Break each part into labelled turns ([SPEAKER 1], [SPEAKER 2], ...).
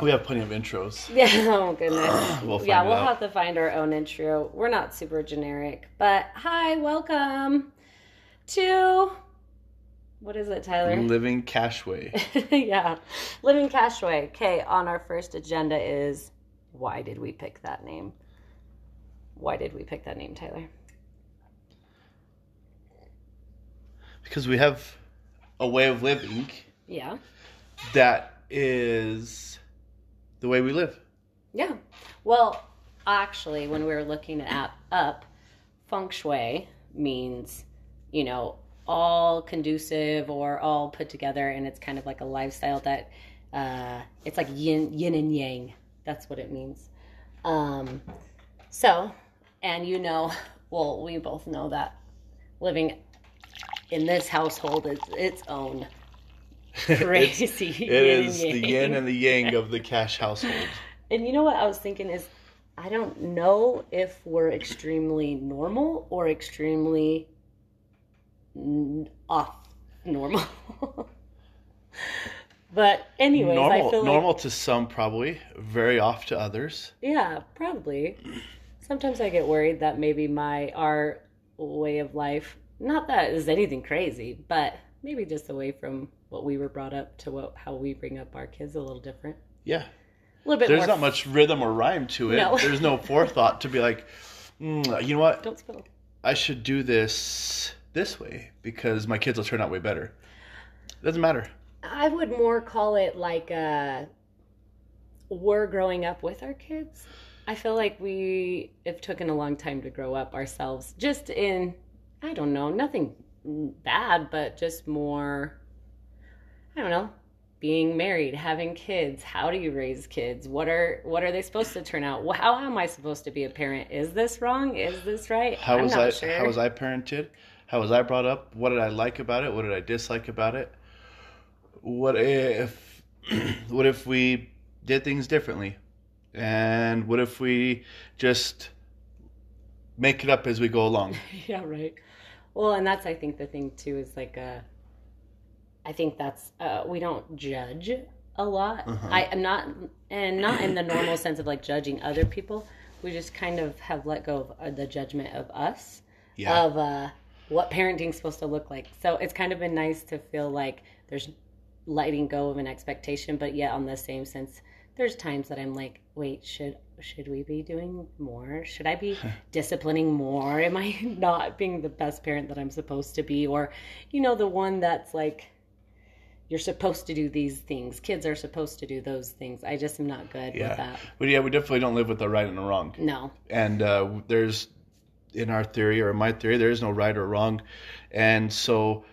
[SPEAKER 1] We have plenty of intros.
[SPEAKER 2] Yeah, oh goodness.
[SPEAKER 1] We'll find
[SPEAKER 2] yeah, we'll
[SPEAKER 1] out.
[SPEAKER 2] have to find our own intro. We're not super generic, but hi, welcome to what is it, Tyler?
[SPEAKER 1] Living Cashway.
[SPEAKER 2] yeah, Living Cashway. Okay, on our first agenda is why did we pick that name? Why did we pick that name, Tyler?
[SPEAKER 1] Because we have a way of living
[SPEAKER 2] Yeah,
[SPEAKER 1] that is the way we live.
[SPEAKER 2] yeah. Well, actually, when we were looking at up, feng shui means, you know, all conducive or all put together, and it's kind of like a lifestyle that uh, it's like yin, yin and yang. That's what it means. Um, so, and you know, well, we both know that living in this household is its own crazy.
[SPEAKER 1] It is the yin and the yang of the cash household.
[SPEAKER 2] And you know what I was thinking is, I don't know if we're extremely normal or extremely n- off normal. but anyways, I
[SPEAKER 1] normal,
[SPEAKER 2] feel like
[SPEAKER 1] normal to some, probably. Very off to others.
[SPEAKER 2] yeah, probably. Sometimes I get worried that maybe my our way of life, not that is anything crazy, but maybe just away from what we were brought up to what how we bring up our kids a little different.
[SPEAKER 1] Yeah.
[SPEAKER 2] A little bit
[SPEAKER 1] There's
[SPEAKER 2] more.
[SPEAKER 1] not much rhythm or rhyme to it.
[SPEAKER 2] No.
[SPEAKER 1] There's no forethought to be like, "Mm, you know what?
[SPEAKER 2] Don't spill.
[SPEAKER 1] I should do this this way because my kids will turn out way better. Doesn't matter.
[SPEAKER 2] I would more call it like uh we're growing up with our kids. I feel like we have taken a long time to grow up ourselves. Just in I don't know, nothing bad, but just more I don't know, being married, having kids. How do you raise kids? What are what are they supposed to turn out? How am I supposed to be a parent? Is this wrong? Is this right?
[SPEAKER 1] How
[SPEAKER 2] I'm
[SPEAKER 1] was I
[SPEAKER 2] sure.
[SPEAKER 1] how was I parented? How was I brought up? What did I like about it? What did I dislike about it? What if what if we did things differently? And what if we just make it up as we go along?
[SPEAKER 2] yeah right well and that's i think the thing too is like uh i think that's uh we don't judge a lot
[SPEAKER 1] Uh-huh.
[SPEAKER 2] i am not and not in the normal sense of like judging other people we just kind of have let go of uh, the judgment of us
[SPEAKER 1] Yeah.
[SPEAKER 2] of uh what parenting's supposed to look like so it's kind of been nice to feel like there's letting go of an expectation but yet on the same sense there's times that i'm like wait should should we be doing more? Should i be disciplining more? Am i not being the best parent that i'm supposed to be? Or you know the one that's like you're supposed to do these things. Kids are supposed to do those things. I just am not good with that.
[SPEAKER 1] But yeah, we definitely don't live with the right and the wrong.
[SPEAKER 2] no.
[SPEAKER 1] And uh, there's in our theory or in my theory there is no right or wrong. And so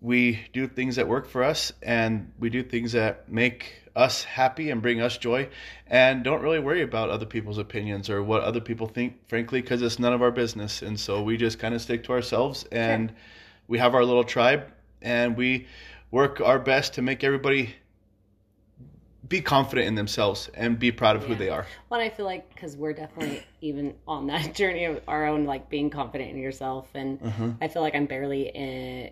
[SPEAKER 1] we do things that work for us and we do things that make us happy and bring us joy and don't really worry about other people's opinions or what other people think frankly because it's none of our business and so we just kind of stick to ourselves and we have our little tribe and we work our best to make everybody be confident in themselves and be proud of who they are
[SPEAKER 2] Well, I feel like because we're definitely even on that journey of our own, like being confident in yourself, and
[SPEAKER 1] Mhm.
[SPEAKER 2] I feel like I'm barely in.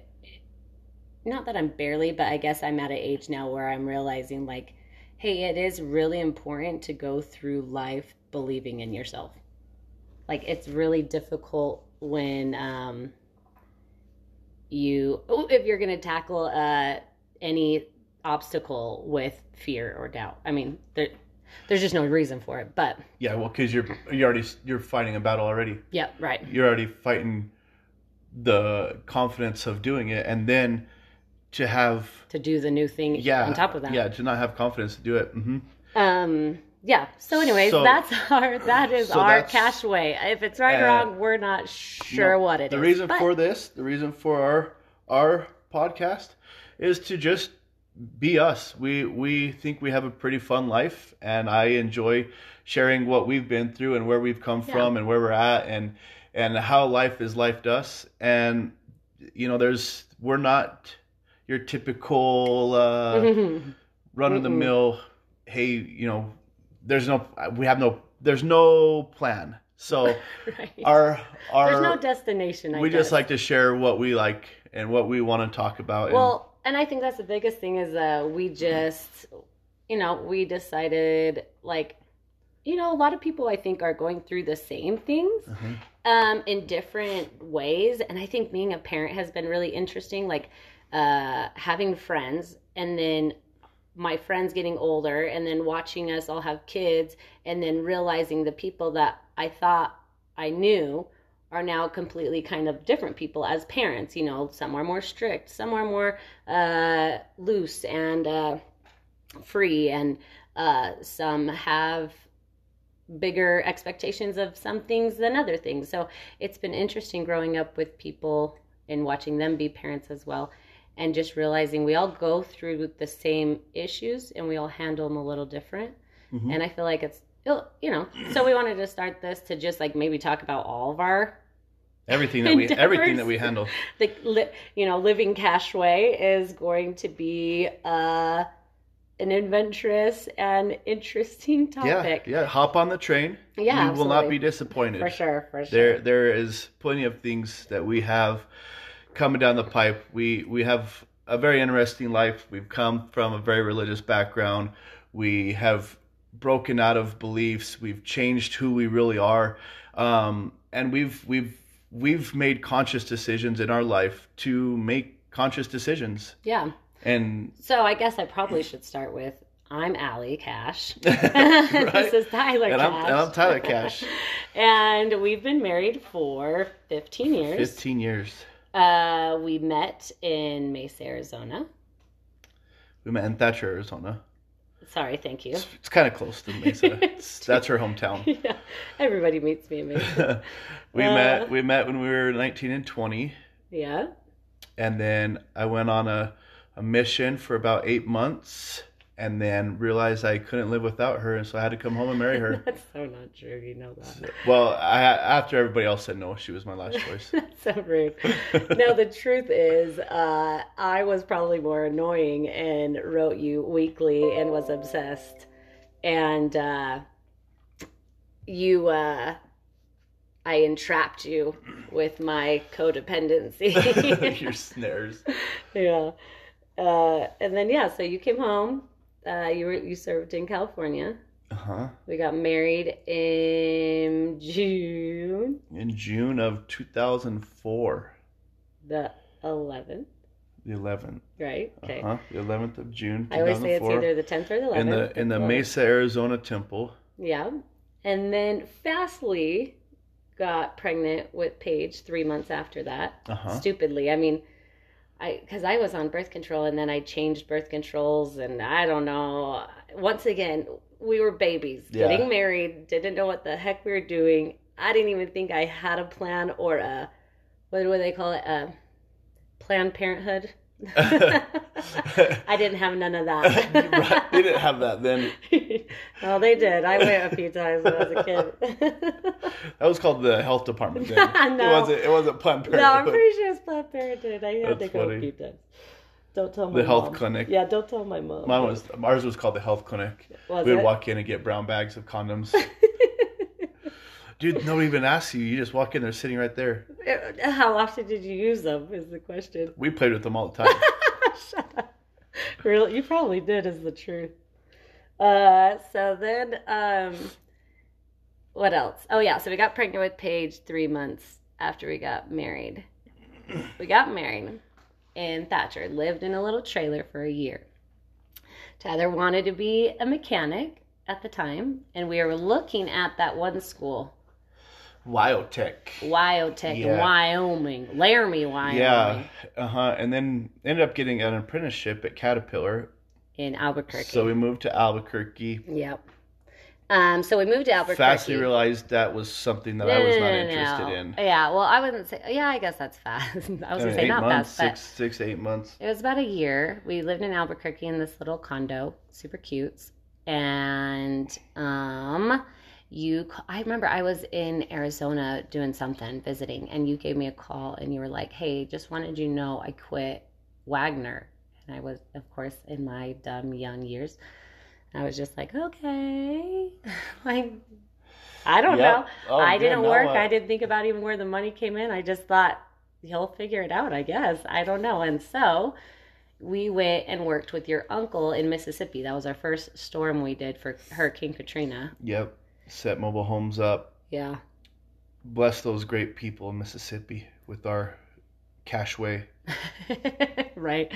[SPEAKER 2] Not that I'm barely, but I guess I'm at an age now where I'm realizing, like, hey, it is really important to go through life believing in yourself. Like, it's really difficult when um, you, if you're going to tackle uh, any obstacle with fear or doubt. I mean, there, there's just no reason for it. But
[SPEAKER 1] Yeah, well, because you're you already you're fighting a battle already.
[SPEAKER 2] yeah, right.
[SPEAKER 1] You're already fighting the confidence of doing it, and then to have
[SPEAKER 2] To do the new thing
[SPEAKER 1] yeah
[SPEAKER 2] on top of that.
[SPEAKER 1] yeah to not have confidence to do it. hmm
[SPEAKER 2] Um. Yeah. So, anyways,
[SPEAKER 1] So-
[SPEAKER 2] that's our that is
[SPEAKER 1] so
[SPEAKER 2] our cash way. If it's right or
[SPEAKER 1] uh,
[SPEAKER 2] wrong, we're not sure
[SPEAKER 1] No,
[SPEAKER 2] what it is.
[SPEAKER 1] the reason
[SPEAKER 2] but-
[SPEAKER 1] for this, the reason for our our podcast, is to just be us. We we think we have a pretty fun life, and I enjoy sharing what we've been through and where we've come
[SPEAKER 2] Yeah.
[SPEAKER 1] from and where we're at, and and how life is lifed us. And you know, there's we're not your typical uh, run of the mill. Hey, you know, there's no we have no there's no plan. So
[SPEAKER 2] right.
[SPEAKER 1] our our
[SPEAKER 2] There's no destination. I
[SPEAKER 1] we
[SPEAKER 2] guess.
[SPEAKER 1] just like to share what we like and what we want to talk about.
[SPEAKER 2] Well, and I think that's the biggest thing is uh, we just, you know, we decided like, you know, a lot of people I think are going through the same things
[SPEAKER 1] Mhm.
[SPEAKER 2] um, in different ways, and I think being a parent has been really interesting. Like uh, having friends, and then my friends getting older, and then watching us all have kids, and then realizing the people that I thought I knew are now completely kind of different people as parents. You know, some are more strict, some are more uh, loose and uh, free, and uh, some have bigger expectations of some things than other things. So it's been interesting growing up with people and watching them be parents as well. And just realizing we all go through the same issues and we all handle them a little different.
[SPEAKER 1] Mhm.
[SPEAKER 2] And I feel like it's, you know, so we wanted to start this to just like maybe talk about all of our
[SPEAKER 1] Everything that we everything that we handle.
[SPEAKER 2] the you know living cash way is going to be uh an adventurous and interesting topic
[SPEAKER 1] Yeah, yeah. Hop on the train.
[SPEAKER 2] Yeah,
[SPEAKER 1] you will not be disappointed.
[SPEAKER 2] for sure for sure
[SPEAKER 1] There, there is plenty of things that we have coming down the pipe. We we have a very interesting life. We've come from a very religious background. We have broken out of beliefs. We've changed who we really are, um, and we've we've we've made conscious decisions in our life to make conscious decisions.
[SPEAKER 2] yeah
[SPEAKER 1] And
[SPEAKER 2] so i guess i probably should start with i'm Allie cash this is tyler
[SPEAKER 1] and
[SPEAKER 2] cash
[SPEAKER 1] I'm and I'm Tyler Cash.
[SPEAKER 2] and we've been married for 15 years
[SPEAKER 1] Fifteen years.
[SPEAKER 2] Uh we met in mesa arizona
[SPEAKER 1] We met in Thatcher, Arizona.
[SPEAKER 2] sorry thank you
[SPEAKER 1] It's, it's kind of close to Mesa. That's her hometown.
[SPEAKER 2] yeah everybody meets me in mesa
[SPEAKER 1] we
[SPEAKER 2] Uh.
[SPEAKER 1] met we met when we were 19 and 20
[SPEAKER 2] yeah
[SPEAKER 1] and then i went on a, a mission for about eight months and then realized i couldn't live without her and so i had to come home and marry her
[SPEAKER 2] That's so not true. You know that.
[SPEAKER 1] well I, after everybody else said no she was my last choice
[SPEAKER 2] That's so rude. no, the truth is, uh, I was probably more annoying and wrote you weekly and was obsessed. And uh, you, uh, I entrapped you with my codependency.
[SPEAKER 1] your snares
[SPEAKER 2] yeah. Uh, and then yeah, so you came home. Uh, you were you served in California.
[SPEAKER 1] uh-huh
[SPEAKER 2] We got married in June
[SPEAKER 1] in june of 2004
[SPEAKER 2] the 11th,
[SPEAKER 1] the 11th
[SPEAKER 2] right? Okay.
[SPEAKER 1] uh-huh the 11th of june
[SPEAKER 2] I always say it's either the 10th or the 11th.
[SPEAKER 1] in the in the mesa arizona temple
[SPEAKER 2] Yeah. And then Fastly got pregnant with Paige three months after that.
[SPEAKER 1] uh-huh
[SPEAKER 2] Stupidly. I mean, I because I was on birth control and then I changed birth controls and I don't know. Once again, we were babies,
[SPEAKER 1] Yeah.
[SPEAKER 2] getting married, didn't know what the heck we were doing. I didn't even think I had a plan or a what do they call it? A Planned Parenthood. I didn't have none of that.
[SPEAKER 1] right. They didn't have that then.
[SPEAKER 2] well, they did. I went a few times when I was a kid.
[SPEAKER 1] That was called the health department then.
[SPEAKER 2] No.
[SPEAKER 1] It wasn't. It wasn't Planned Parenthood.
[SPEAKER 2] no, I'm pretty sure it's Planned Parenthood. I had to
[SPEAKER 1] That's
[SPEAKER 2] go
[SPEAKER 1] funny.
[SPEAKER 2] a few times. Don't tell my
[SPEAKER 1] The health
[SPEAKER 2] mom.
[SPEAKER 1] clinic.
[SPEAKER 2] Yeah, don't tell my mom.
[SPEAKER 1] Mine was ours was called the health clinic.
[SPEAKER 2] Was
[SPEAKER 1] We'd
[SPEAKER 2] it?
[SPEAKER 1] walk in and get brown bags of condoms. Dude, nobody even asks you. You just walk in, they're sitting right there.
[SPEAKER 2] How often did you use them? Is the question.
[SPEAKER 1] We played with them all the time.
[SPEAKER 2] Shut up. Really, you probably did. Is the truth. Uh, so then, um, what else? Oh yeah, so we got pregnant with Paige three months after we got married. We got married and Thatcher. Lived in a little trailer for a year. Tyler wanted to be a mechanic at the time, and we were looking at that one school,
[SPEAKER 1] Wyotech.
[SPEAKER 2] Wyotech in Wyoming, Laramie, Wyoming,
[SPEAKER 1] Yeah. Uh huh. And then ended up getting an apprenticeship at Caterpillar.
[SPEAKER 2] in Albuquerque.
[SPEAKER 1] So we moved to Albuquerque.
[SPEAKER 2] Yep. Um, so we moved to Albuquerque.
[SPEAKER 1] Fastly realized that was something that I was not interested in.
[SPEAKER 2] Yeah, well, I wouldn't say. Yeah, I guess that's fast. I was gonna say not
[SPEAKER 1] months,
[SPEAKER 2] fast,
[SPEAKER 1] six, six, eight months.
[SPEAKER 2] it was about a year. We lived in Albuquerque in this little condo, super cute, and um, you. I remember I was in Arizona doing something, visiting, and you gave me a call, and you were like, "Hey, just wanted you to know I quit Wagner," and I was, of course, in my dumb young years. I was just like, okay, like I don't
[SPEAKER 1] Yep.
[SPEAKER 2] know.
[SPEAKER 1] Oh,
[SPEAKER 2] I didn't work. I didn't think about even where the money came in. I just thought he'll figure it out. I guess I don't know. And so we went and worked with your uncle in Mississippi. That was our first storm we did for Hurricane Katrina.
[SPEAKER 1] Yep. Set mobile homes up.
[SPEAKER 2] Yeah.
[SPEAKER 1] Bless those great people in Mississippi with our cashway.
[SPEAKER 2] right.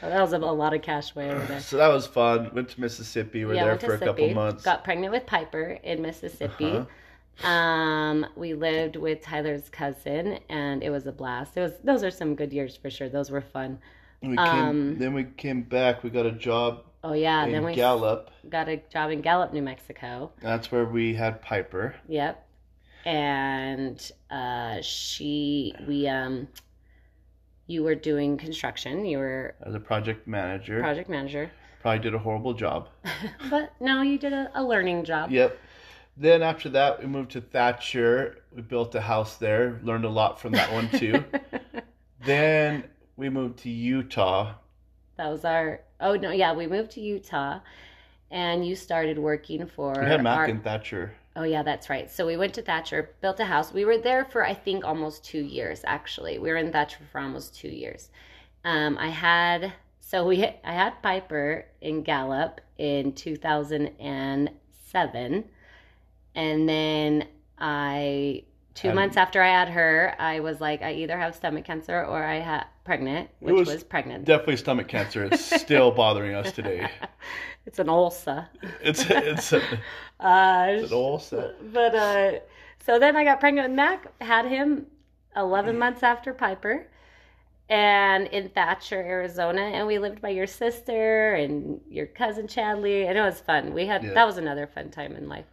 [SPEAKER 2] Well, that was a, a lot of cash way over there.
[SPEAKER 1] So that was fun. Went to Mississippi. We're
[SPEAKER 2] yeah,
[SPEAKER 1] there for a couple months.
[SPEAKER 2] Got pregnant with Piper in Mississippi.
[SPEAKER 1] Uh-huh.
[SPEAKER 2] Um, we lived with Tyler's cousin, and it was a blast. It was those are some good years for sure. Those were fun.
[SPEAKER 1] Came,
[SPEAKER 2] um,
[SPEAKER 1] then we came back. We got a job
[SPEAKER 2] Oh yeah, then we
[SPEAKER 1] Gallup.
[SPEAKER 2] got a job in Gallup, New Mexico.
[SPEAKER 1] That's where we had Piper.
[SPEAKER 2] Yep. And uh, she, we, um, you were doing construction. You were
[SPEAKER 1] as a project manager.
[SPEAKER 2] project manager,
[SPEAKER 1] Probably did a horrible job.
[SPEAKER 2] but no, you did a, a learning job.
[SPEAKER 1] Yep. Then after that, we moved to Thatcher. We built a house there. Learned a lot from that one too. then we moved to Utah.
[SPEAKER 2] That was our. Oh no, yeah, we moved to Utah, and you started working for.
[SPEAKER 1] We had Mac
[SPEAKER 2] our-
[SPEAKER 1] and Thatcher.
[SPEAKER 2] Oh yeah, that's right. So we went to Thatcher, built a house. We were there for I think almost two years. Actually, we were in Thatcher for almost two years. Um, I had so we I had Piper in Gallup in two thousand and seven, and then I two months after I had her, I was like, I either have stomach cancer or I had pregnant, which
[SPEAKER 1] was
[SPEAKER 2] was, pregnant.
[SPEAKER 1] Definitely stomach cancer. It's still bothering us today.
[SPEAKER 2] it's an ulcer.
[SPEAKER 1] It's it's, a,
[SPEAKER 2] Uh,
[SPEAKER 1] it's an ulcer.
[SPEAKER 2] But uh, so then I got pregnant with Mac, had him 11 months after Piper, and in Thatcher, Arizona, and we lived by your sister and your cousin Chadley, and it was fun. We had
[SPEAKER 1] Yeah.
[SPEAKER 2] that was another fun time in life.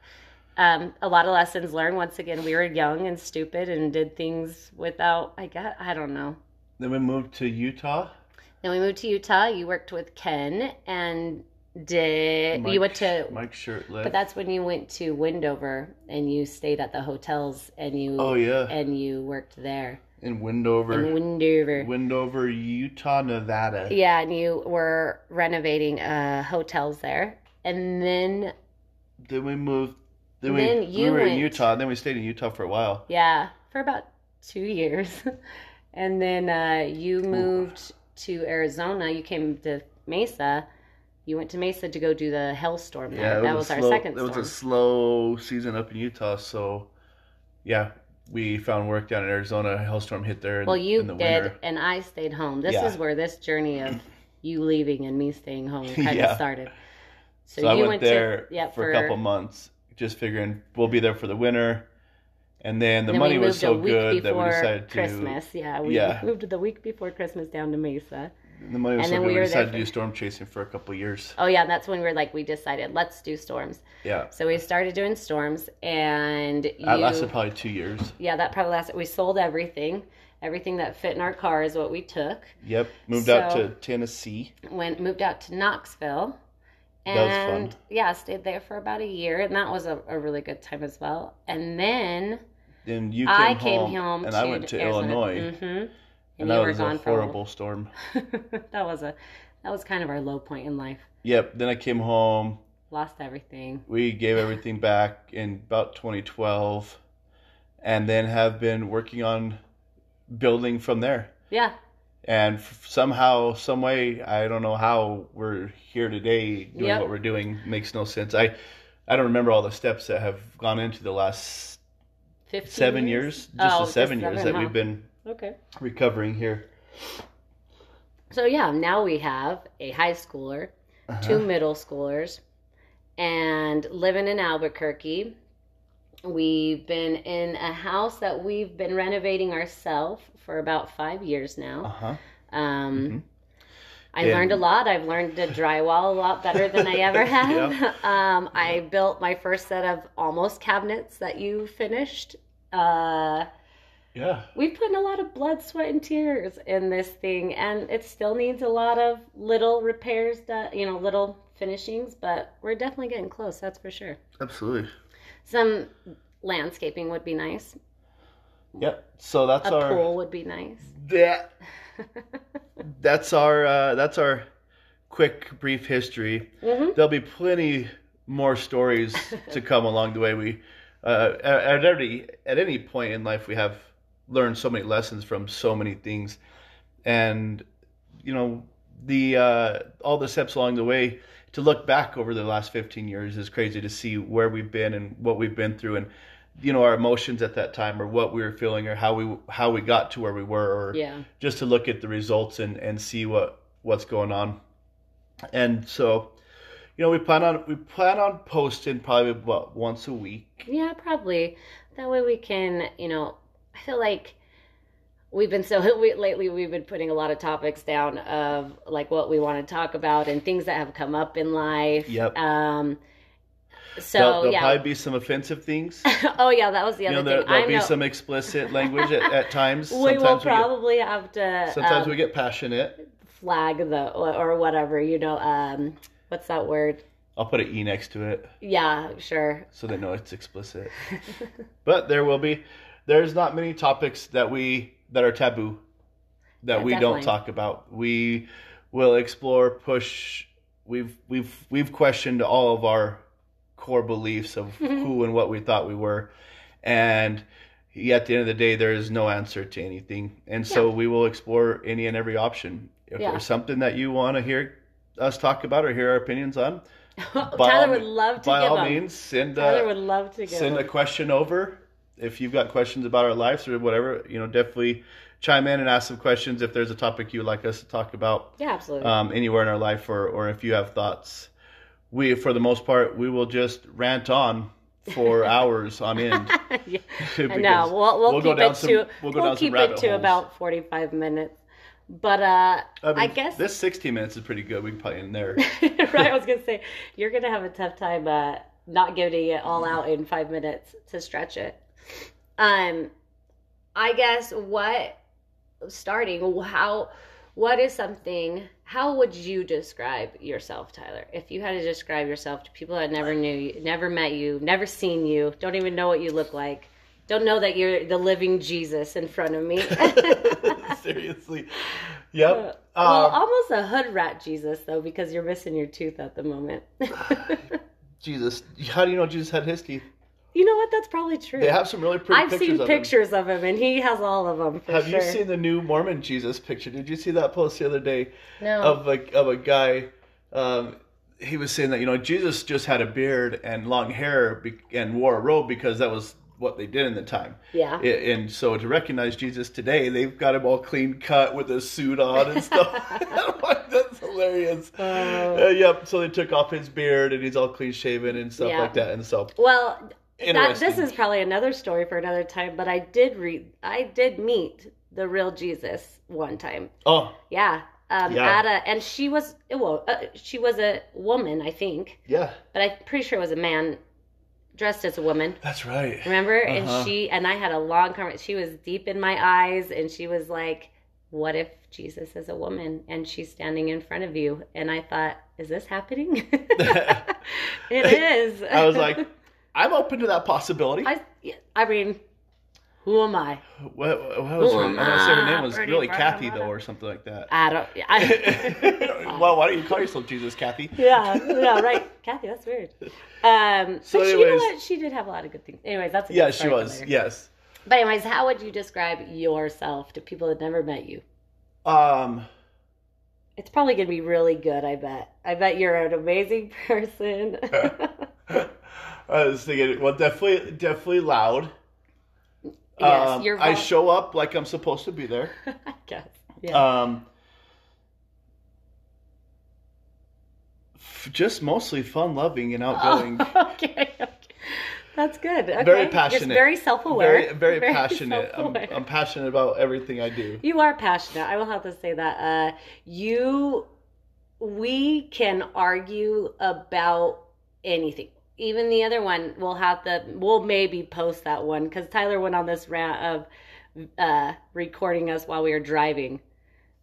[SPEAKER 2] Um, a lot of lessons learned. Once again, we were young and stupid and did things without. I got. I don't know.
[SPEAKER 1] Then we moved to Utah.
[SPEAKER 2] Then we moved to Utah. You worked with Ken and did.
[SPEAKER 1] Mike,
[SPEAKER 2] you went to
[SPEAKER 1] Mike Shirtliff.
[SPEAKER 2] but that's when you went to Wendover and you stayed at the hotels and you
[SPEAKER 1] oh yeah,
[SPEAKER 2] and you worked there
[SPEAKER 1] in Wendover,
[SPEAKER 2] in Wendover.
[SPEAKER 1] Wendover, Utah, Nevada.
[SPEAKER 2] Yeah, and you were renovating uh, hotels there, and then
[SPEAKER 1] Then we moved. Then,
[SPEAKER 2] Then
[SPEAKER 1] we,
[SPEAKER 2] you
[SPEAKER 1] we were in
[SPEAKER 2] went-
[SPEAKER 1] Utah. Then we stayed in Utah for a while.
[SPEAKER 2] yeah, for about two years, and then uh, you moved to Arizona. You came to Mesa. You went to Mesa to go do the Hailstorm.
[SPEAKER 1] Yeah,
[SPEAKER 2] that was our
[SPEAKER 1] slow-
[SPEAKER 2] second
[SPEAKER 1] It was a slow season up in Utah, so yeah, we found work down in Arizona. Hailstorm hit there. In,
[SPEAKER 2] Well, you
[SPEAKER 1] in the
[SPEAKER 2] did,
[SPEAKER 1] winter.
[SPEAKER 2] and I stayed home. This
[SPEAKER 1] Yeah.
[SPEAKER 2] is where this journey of you leaving and me staying home kind
[SPEAKER 1] Yeah.
[SPEAKER 2] of started.
[SPEAKER 1] So, I
[SPEAKER 2] you
[SPEAKER 1] went, there
[SPEAKER 2] to, yeah,
[SPEAKER 1] for, a couple months, just figuring we'll be there for the winter. And then the
[SPEAKER 2] then
[SPEAKER 1] money was so good that we decided to.
[SPEAKER 2] Christmas. Yeah, we
[SPEAKER 1] Yeah.
[SPEAKER 2] moved the week before Christmas down to Mesa.
[SPEAKER 1] The money was
[SPEAKER 2] And
[SPEAKER 1] so
[SPEAKER 2] then
[SPEAKER 1] good
[SPEAKER 2] we
[SPEAKER 1] we, decided to do storm chasing for a couple years.
[SPEAKER 2] Oh yeah, that's when we were like, we decided let's do storms.
[SPEAKER 1] Yeah,
[SPEAKER 2] So we started doing storms, and you,
[SPEAKER 1] that lasted probably two years.
[SPEAKER 2] yeah, that probably lasted. We sold everything, everything that fit in our car is what we took.
[SPEAKER 1] Yep, moved out to Tennessee.
[SPEAKER 2] Went moved out to Knoxville.
[SPEAKER 1] That was
[SPEAKER 2] And
[SPEAKER 1] fun.
[SPEAKER 2] yeah, stayed there for about a year, and that was a, a really good time as well. And then
[SPEAKER 1] Then you came
[SPEAKER 2] I
[SPEAKER 1] home,
[SPEAKER 2] came home,
[SPEAKER 1] and I went to
[SPEAKER 2] Arizona.
[SPEAKER 1] Illinois,
[SPEAKER 2] hmm And,
[SPEAKER 1] and
[SPEAKER 2] you
[SPEAKER 1] that
[SPEAKER 2] were
[SPEAKER 1] was a
[SPEAKER 2] gone a while.
[SPEAKER 1] horrible storm.
[SPEAKER 2] that was a that was kind of our low point in life.
[SPEAKER 1] Yep. Then I came home.
[SPEAKER 2] Lost everything.
[SPEAKER 1] We gave everything back in about 2012, and then have been working on building from there.
[SPEAKER 2] Yeah,
[SPEAKER 1] And f- somehow, some way, I don't know how we're here today doing
[SPEAKER 2] Yep.
[SPEAKER 1] what we're doing. Makes no sense. I, I don't remember all the steps that have gone into the last seven years. Just
[SPEAKER 2] Oh,
[SPEAKER 1] the
[SPEAKER 2] just
[SPEAKER 1] seven years that we've been
[SPEAKER 2] Okay.
[SPEAKER 1] recovering here.
[SPEAKER 2] So yeah, now we have a high schooler,
[SPEAKER 1] Uh-huh.
[SPEAKER 2] two middle schoolers, and living in Albuquerque. We've been in a house that we've been renovating ourselves for about five years now.
[SPEAKER 1] huh.
[SPEAKER 2] Um,
[SPEAKER 1] Mhm.
[SPEAKER 2] I
[SPEAKER 1] And-
[SPEAKER 2] learned a lot. I've learned to drywall a lot better than I ever have.
[SPEAKER 1] Yeah.
[SPEAKER 2] um, I built my first set of almost cabinets that you finished. Uh,
[SPEAKER 1] Yeah.
[SPEAKER 2] We've put in a lot of blood, sweat, and tears in this thing, and it still needs a lot of little repairs, that you know, little finishings. But we're definitely getting close. That's for sure.
[SPEAKER 1] Absolutely.
[SPEAKER 2] Some landscaping would be nice.
[SPEAKER 1] Yep. So that's
[SPEAKER 2] A
[SPEAKER 1] our
[SPEAKER 2] pool would be nice.
[SPEAKER 1] that that's our uh, that's our quick brief history.
[SPEAKER 2] hmm
[SPEAKER 1] There'll be plenty more stories to come along the way. We uh, at, at every at any point in life we have learned so many lessons from so many things, and you know the uh, all the steps along the way to look back over the last 15 years is crazy to see where we've been and what we've been through and you know our emotions at that time or what we were feeling or how we how we got to where we were or
[SPEAKER 2] Yeah.
[SPEAKER 1] just to look at the results and and see what what's going on and so you know we plan on we plan on posting probably what once a week
[SPEAKER 2] Yeah, probably. That way we can, you know, I feel like we've been so we, lately we've been putting a lot of topics down of like what we want to talk about and things that have come up in life.
[SPEAKER 1] Yep.
[SPEAKER 2] Um so
[SPEAKER 1] there'll, there'll
[SPEAKER 2] yeah.
[SPEAKER 1] probably be some offensive things
[SPEAKER 2] oh yeah, that was the
[SPEAKER 1] you
[SPEAKER 2] other
[SPEAKER 1] know there,
[SPEAKER 2] thing.
[SPEAKER 1] there'll
[SPEAKER 2] I'm
[SPEAKER 1] be
[SPEAKER 2] no-
[SPEAKER 1] some explicit language at, at times
[SPEAKER 2] we
[SPEAKER 1] sometimes
[SPEAKER 2] will
[SPEAKER 1] we get,
[SPEAKER 2] probably have to
[SPEAKER 1] sometimes
[SPEAKER 2] um,
[SPEAKER 1] we get passionate
[SPEAKER 2] flag the or whatever, you know, um what's that word?
[SPEAKER 1] i'll put an e next to it
[SPEAKER 2] Yeah, sure.
[SPEAKER 1] so they know it's explicit but there will be there's not many topics that we that are taboo that
[SPEAKER 2] Yeah,
[SPEAKER 1] we
[SPEAKER 2] definitely.
[SPEAKER 1] don't talk about we will explore push we've we've we've questioned all of our core beliefs of who and what we thought we were and at the end of the day there is no answer to anything and so
[SPEAKER 2] Yeah.
[SPEAKER 1] we will explore any and every option if
[SPEAKER 2] Yeah.
[SPEAKER 1] there's something that you want to hear us talk about or hear our opinions on
[SPEAKER 2] Tyler
[SPEAKER 1] all
[SPEAKER 2] would love to
[SPEAKER 1] by all
[SPEAKER 2] them.
[SPEAKER 1] means send
[SPEAKER 2] Tyler
[SPEAKER 1] uh,
[SPEAKER 2] would love to
[SPEAKER 1] send a question over if you've got questions about our lives or whatever you know definitely chime in and ask some questions if there's a topic you'd like us to talk about
[SPEAKER 2] Yeah, absolutely.
[SPEAKER 1] um, anywhere in our life or, or if you have thoughts we for the most part we will just rant on for hours on end
[SPEAKER 2] yeah. No, we'll, we'll,
[SPEAKER 1] we'll
[SPEAKER 2] keep it
[SPEAKER 1] some-
[SPEAKER 2] to
[SPEAKER 1] we'll
[SPEAKER 2] we'll,
[SPEAKER 1] go down some
[SPEAKER 2] keep it to
[SPEAKER 1] holes.
[SPEAKER 2] about forty five minutes. But uh,
[SPEAKER 1] I, mean,
[SPEAKER 2] I guess
[SPEAKER 1] this 60 minutes is pretty good we can probably end there
[SPEAKER 2] right. I was gonna say you're gonna have a tough time uh, not getting it all out in five minutes to stretch it. Um, I guess what starting how what is something how would you describe yourself tyler? If you had to describe yourself to people that never knew you never met you never seen you don't even know what you look like don't know that you're the living jesus in front of me.
[SPEAKER 1] Seriously. Yep.
[SPEAKER 2] Well
[SPEAKER 1] Uh,
[SPEAKER 2] almost a hood rat jesus though because you're missing your tooth at the moment.
[SPEAKER 1] Jesus how do you know jesus had his teeth
[SPEAKER 2] you know what that's probably true
[SPEAKER 1] they have some really pretty
[SPEAKER 2] i've
[SPEAKER 1] pictures
[SPEAKER 2] seen
[SPEAKER 1] of him.
[SPEAKER 2] pictures of him and he has all of them for
[SPEAKER 1] Have
[SPEAKER 2] sure
[SPEAKER 1] you seen the new Mormon Jesus picture? Did you see that post the other day
[SPEAKER 2] no
[SPEAKER 1] of a of a guy? Um, he was saying that you know Jesus just had a beard and long hair be- and wore a robe because that was what they did in the time.
[SPEAKER 2] yeah
[SPEAKER 1] And so to recognize Jesus today, they've got him all clean cut with a suit on and stuff. That's hilarious.
[SPEAKER 2] Oh.
[SPEAKER 1] Uh, yep. So they took off his beard and he's all clean shaven and stuff
[SPEAKER 2] Yeah.
[SPEAKER 1] like that. And so
[SPEAKER 2] Well, that, this is probably another story for another time. But I did read, I did meet the real Jesus one time.
[SPEAKER 1] oh
[SPEAKER 2] Yeah, um,
[SPEAKER 1] Yeah.
[SPEAKER 2] at a, and she was well, uh, she was a woman, I think,
[SPEAKER 1] yeah,
[SPEAKER 2] but I'm pretty sure it was a man dressed as a woman.
[SPEAKER 1] that's right.
[SPEAKER 2] Remember?
[SPEAKER 1] Uh-huh.
[SPEAKER 2] And she and I had a long conversation. She was deep in my eyes, and she was like, "What if Jesus is a woman and she's standing in front of you?" And I thought, "Is this happening?" it is.
[SPEAKER 1] I was like, I'm open to that possibility.
[SPEAKER 2] I, I mean, who am I?
[SPEAKER 1] What, what was her? I'm gonna say her name was
[SPEAKER 2] Pretty
[SPEAKER 1] really Kathy
[SPEAKER 2] brother.
[SPEAKER 1] though, or something like that.
[SPEAKER 2] I don't. I,
[SPEAKER 1] well, why don't you call yourself Jesus, Kathy?
[SPEAKER 2] yeah, yeah, right, Kathy. That's weird. Um,
[SPEAKER 1] So
[SPEAKER 2] but she, you know what? She did have a lot of good things. Anyways, that's a good
[SPEAKER 1] Yeah, she
[SPEAKER 2] story for
[SPEAKER 1] was.
[SPEAKER 2] later.
[SPEAKER 1] Yes.
[SPEAKER 2] But anyways, how would you describe yourself to people that never met you?
[SPEAKER 1] Um.
[SPEAKER 2] It's probably gonna be really good. I bet. I bet you're an amazing person.
[SPEAKER 1] I was thinking, well, definitely, definitely loud.
[SPEAKER 2] yes,
[SPEAKER 1] Um,
[SPEAKER 2] you're.
[SPEAKER 1] I show up like I'm supposed to be there.
[SPEAKER 2] I guess. Yeah.
[SPEAKER 1] Um. f- Just mostly fun loving and outgoing.
[SPEAKER 2] Oh, okay, okay. That's good. Okay.
[SPEAKER 1] Very passionate.
[SPEAKER 2] very self-aware.
[SPEAKER 1] Very, very, passionate. I'm. I'm passionate about everything I do.
[SPEAKER 2] You are passionate. I will have to say that. Uh, you, we can argue about anything. Even the other one, we'll have to. We'll maybe post that one because Tyler went on this rant of uh, recording us while we were driving,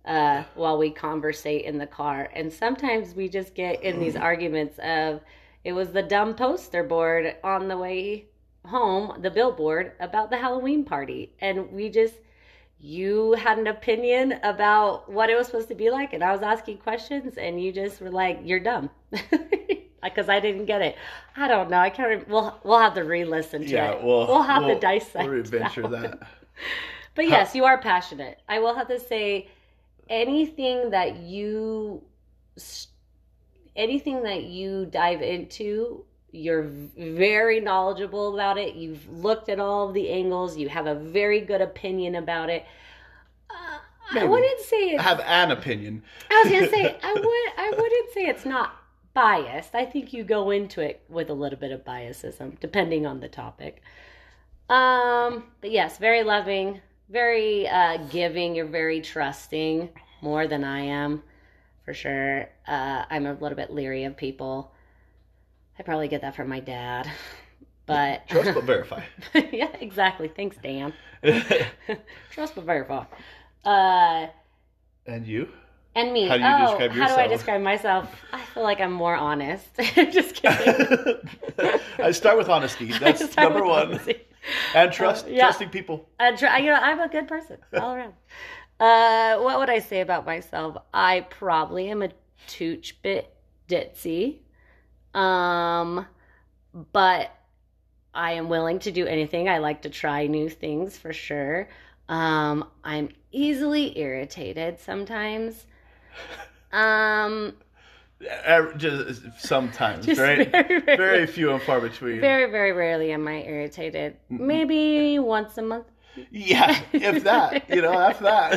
[SPEAKER 2] uh, while we conversate in the car, and sometimes we just get in these arguments of it was the dumb poster board on the way home, the billboard about the Halloween party, and we just you had an opinion about what it was supposed to be like and i was asking questions and you just were like you're dumb because i didn't get it. I don't know. I can't re- we'll, we'll have to re-listen to
[SPEAKER 1] Yeah,
[SPEAKER 2] it.
[SPEAKER 1] we'll
[SPEAKER 2] we'll have
[SPEAKER 1] we'll,
[SPEAKER 2] to dissect
[SPEAKER 1] We'll adventure
[SPEAKER 2] one.
[SPEAKER 1] that.
[SPEAKER 2] but yes you are passionate. I will have to say anything that you anything that you dive into you're very knowledgeable about it. You've looked at all of the angles. You have a very good opinion about it. Uh, i wouldn't say it's,
[SPEAKER 1] I have an opinion.
[SPEAKER 2] i was gonna say i would i wouldn't say it's not biased. I think you go into it with a little bit of biasism depending on the topic. Um but yes very loving very uh giving. You're very trusting more than i am for sure. Uh i'm a little bit leery of people. I probably get that from my dad but
[SPEAKER 1] Trust but verify.
[SPEAKER 2] yeah exactly. Thanks dan. Trust but verify. Uh
[SPEAKER 1] and you?
[SPEAKER 2] And me
[SPEAKER 1] How do you
[SPEAKER 2] oh
[SPEAKER 1] describe
[SPEAKER 2] how do i describe myself i feel like i'm more honest just kidding
[SPEAKER 1] I start with honesty. That's number one.
[SPEAKER 2] honesty.
[SPEAKER 1] And trust,
[SPEAKER 2] Uh, yeah.
[SPEAKER 1] trusting people.
[SPEAKER 2] I try, you know, I'm a good person all around. Uh, what would I say about myself? I probably am a tooch bit ditzy, um, but I am willing to do anything. I like to try new things for sure. Um, I'm easily irritated sometimes. Um,
[SPEAKER 1] Just sometimes,
[SPEAKER 2] Just
[SPEAKER 1] right?
[SPEAKER 2] very.
[SPEAKER 1] Very few and far between.
[SPEAKER 2] very, very rarely am I irritated. Maybe once a month.
[SPEAKER 1] yeah, if that, you know, after that.